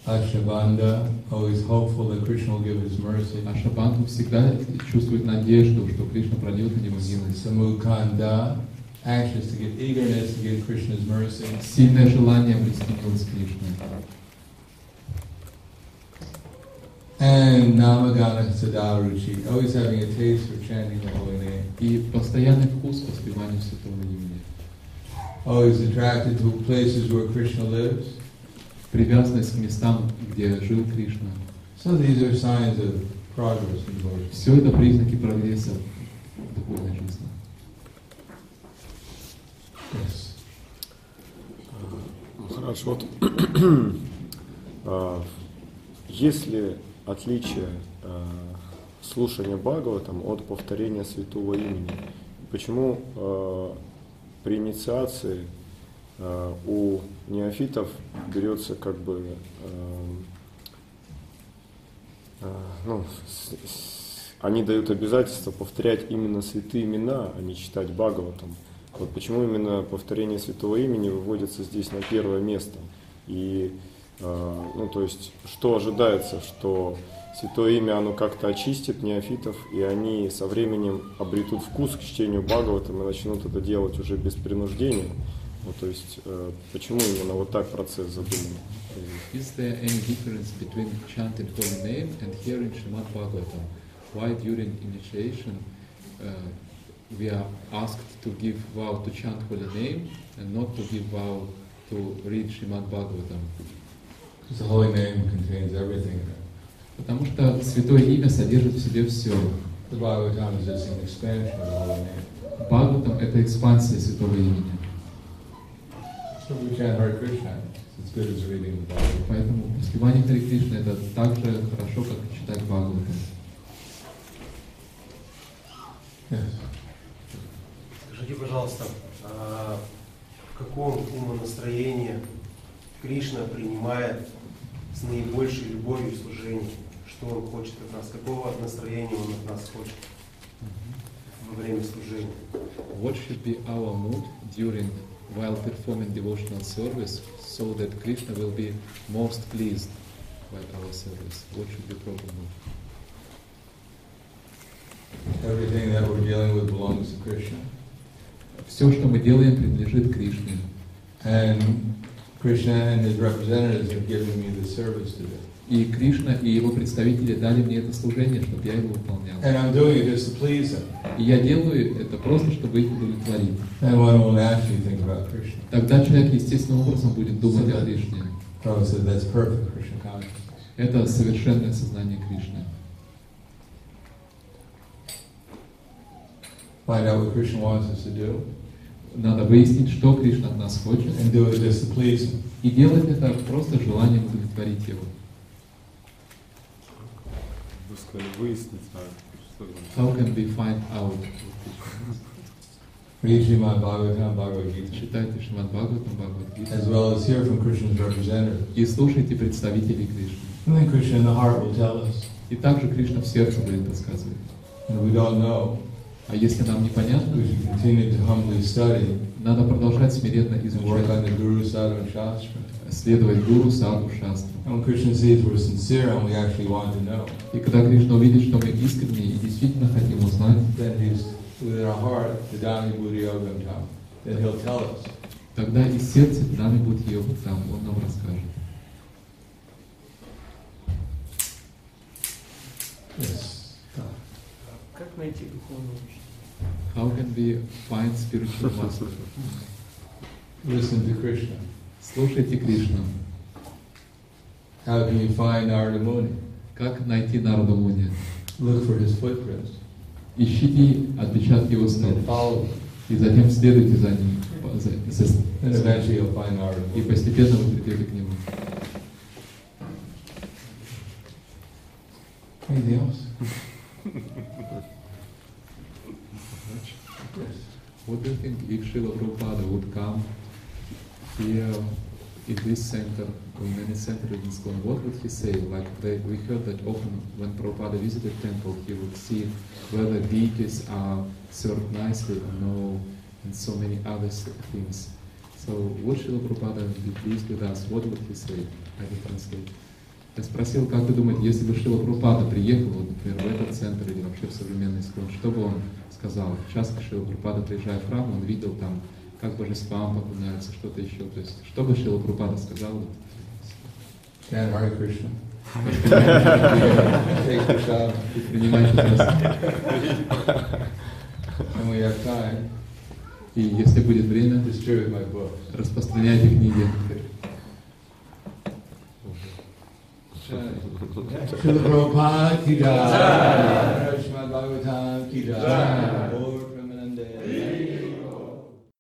[SPEAKER 1] ashabanda, always hopeful that Krishna will give his mercy,
[SPEAKER 2] а Шабанту всегда чувствует надежду, что Кришна прольет на него милость.
[SPEAKER 1] samukanda, anxious to get eagerness to get Krishna's mercy,
[SPEAKER 2] Сильное желание обрести милость Кришны.
[SPEAKER 1] and namagana sadaruchi, always having a taste for chanting the holy name,
[SPEAKER 2] И постоянный вкус к воспеванию святого имени.
[SPEAKER 1] always attracted to places where Krishna lives.
[SPEAKER 2] Привязанность к местам, где жил Кришна.
[SPEAKER 1] So these are signs of progress in devotion.
[SPEAKER 2] Все это признаки прогресса в духовной жизни.
[SPEAKER 1] Yes.
[SPEAKER 6] Ну, Хорошо. Вот. *clears throat* А, Есть ли отличие а, слушания Бхагаватам от повторения святого имени? Почему а, при инициации а, у неофитов берется как бы а, а, ну, с- с- они дают обязательство повторять именно святые имена, а не читать Бхагаватам. Вот почему именно повторение святого имени выводится здесь на первое место. И, э, ну, то есть, что ожидается, что святое имя, оно как-то очистит неофитов, и они со временем обретут вкус к чтению Бхагаватам и начнут это делать уже без принуждения. Ну, то есть, э, почему именно вот так процесс задуман?
[SPEAKER 2] Is there any difference between chanting holy name and hearing Srimad Bhagavatam? Why during initiation uh, we are asked to give vow to chant holy name and not to give vow to read Srimad Bhagavatam?
[SPEAKER 1] Because the holy name contains everything in it.
[SPEAKER 2] Потому что святое имя содержит в себе все. Бхагаватам — это экспансия святого имени. Поэтому воспевание Хари Кришны — это так же хорошо, как читать Бхагаватам.
[SPEAKER 1] Yes.
[SPEAKER 7] Скажите, пожалуйста, а в каком умонастроении Кришна принимает с наибольшей любовью служение? Что Он хочет от нас? Какого настроения Он от нас хочет во время служения?
[SPEAKER 2] What should be our mood during while performing devotional service so that Krishna will be most pleased by our service? What should be proper mood?
[SPEAKER 1] Everything that we're dealing with belongs to Krishna.
[SPEAKER 2] Все, что мы делаем, принадлежит Кришне.
[SPEAKER 1] And Krishna and his representatives have given me the service to do.
[SPEAKER 2] И Кришна и его представители дали мне это служение, чтобы я его выполнял.
[SPEAKER 1] And I'm doing it just to please them.
[SPEAKER 2] И я делаю это просто, чтобы их удовлетворить.
[SPEAKER 1] And one will naturally think about Krishna.
[SPEAKER 2] Тогда человек естественным образом будет думать о Кришне.
[SPEAKER 1] Prabhupada said that's perfect Krishna consciousness.
[SPEAKER 2] Это совершенное сознание Кришны.
[SPEAKER 1] Find out what Krishna wants us to do
[SPEAKER 2] Надо выяснить, что Кришна от нас хочет,
[SPEAKER 1] and do it just to please him.
[SPEAKER 2] и делать это просто желанием удовлетворить его.
[SPEAKER 8] Вы сказали выяснить, а что значит?
[SPEAKER 2] How can we find out?
[SPEAKER 1] Read Srimad Bhagavatam, Bhagavad Gita,
[SPEAKER 2] Читайте Шримад Бхагаватам, Бхагавад
[SPEAKER 1] as well as hear from Krishna's representatives.
[SPEAKER 2] и слушайте представителей Кришны.
[SPEAKER 1] And then Krishna in the heart will tell us.
[SPEAKER 2] И также Кришна в сердце будет рассказывать.
[SPEAKER 1] And we don't know,
[SPEAKER 2] А если нам непонятно,
[SPEAKER 1] we should continue to humbly study
[SPEAKER 2] надо продолжать смиренно
[SPEAKER 1] and work on
[SPEAKER 2] изучать,
[SPEAKER 1] the Guru Sadhu and Shastra.
[SPEAKER 2] Следовать Гуру, Саду, Шастру.
[SPEAKER 1] And when Krishna sees we're sincere and we actually want to know,
[SPEAKER 2] И когда Кришна увидит, что мы искренне и действительно хотим узнать,
[SPEAKER 1] then he's within our heart, the Dani Buddhi Yogam Tam. Then he'll tell us.
[SPEAKER 2] тогда из сердца нами будет йога там, он нам расскажет.
[SPEAKER 1] Yes.
[SPEAKER 3] Как найти духовного учителя?
[SPEAKER 2] How can we find spiritual master?
[SPEAKER 1] Listen to Krishna.
[SPEAKER 2] Слушайте Кришну.
[SPEAKER 1] How can you find Narada Muni?
[SPEAKER 2] Как найти Нарду Муни?
[SPEAKER 1] Look for his footprints
[SPEAKER 2] Ищите отпечатки его стоп. И затем следуйте за ним. по- за- за-
[SPEAKER 1] And eventually you'll find Narada
[SPEAKER 2] И постепенно вы придете к нему.
[SPEAKER 1] Anything else?
[SPEAKER 2] What do you think if Srila Prabhupada would come here in this center or in any center in ISKCON, what would he say? Like they, we heard that often when Prabhupada visited temple, he would see whether deities are served nicely or no, and so many other s- things. So what Srila Prabhupada would be pleased with us, what would he say? I will translate. Я спросил, как вы думаете, если бы Шрила Прабхупада приехал, вот, например, в этот центр или вообще в современный склон, что бы он сказал? Часто Шрила Прабхупада, приезжая в храм, он видел там, как божествам поклоняются, что-то еще. То есть, что бы Шрила Прабхупада сказал? Take prasad, и принимайте если будет время, распространяйте книги.
[SPEAKER 1] Srila Prabhupada ki jai. Srimad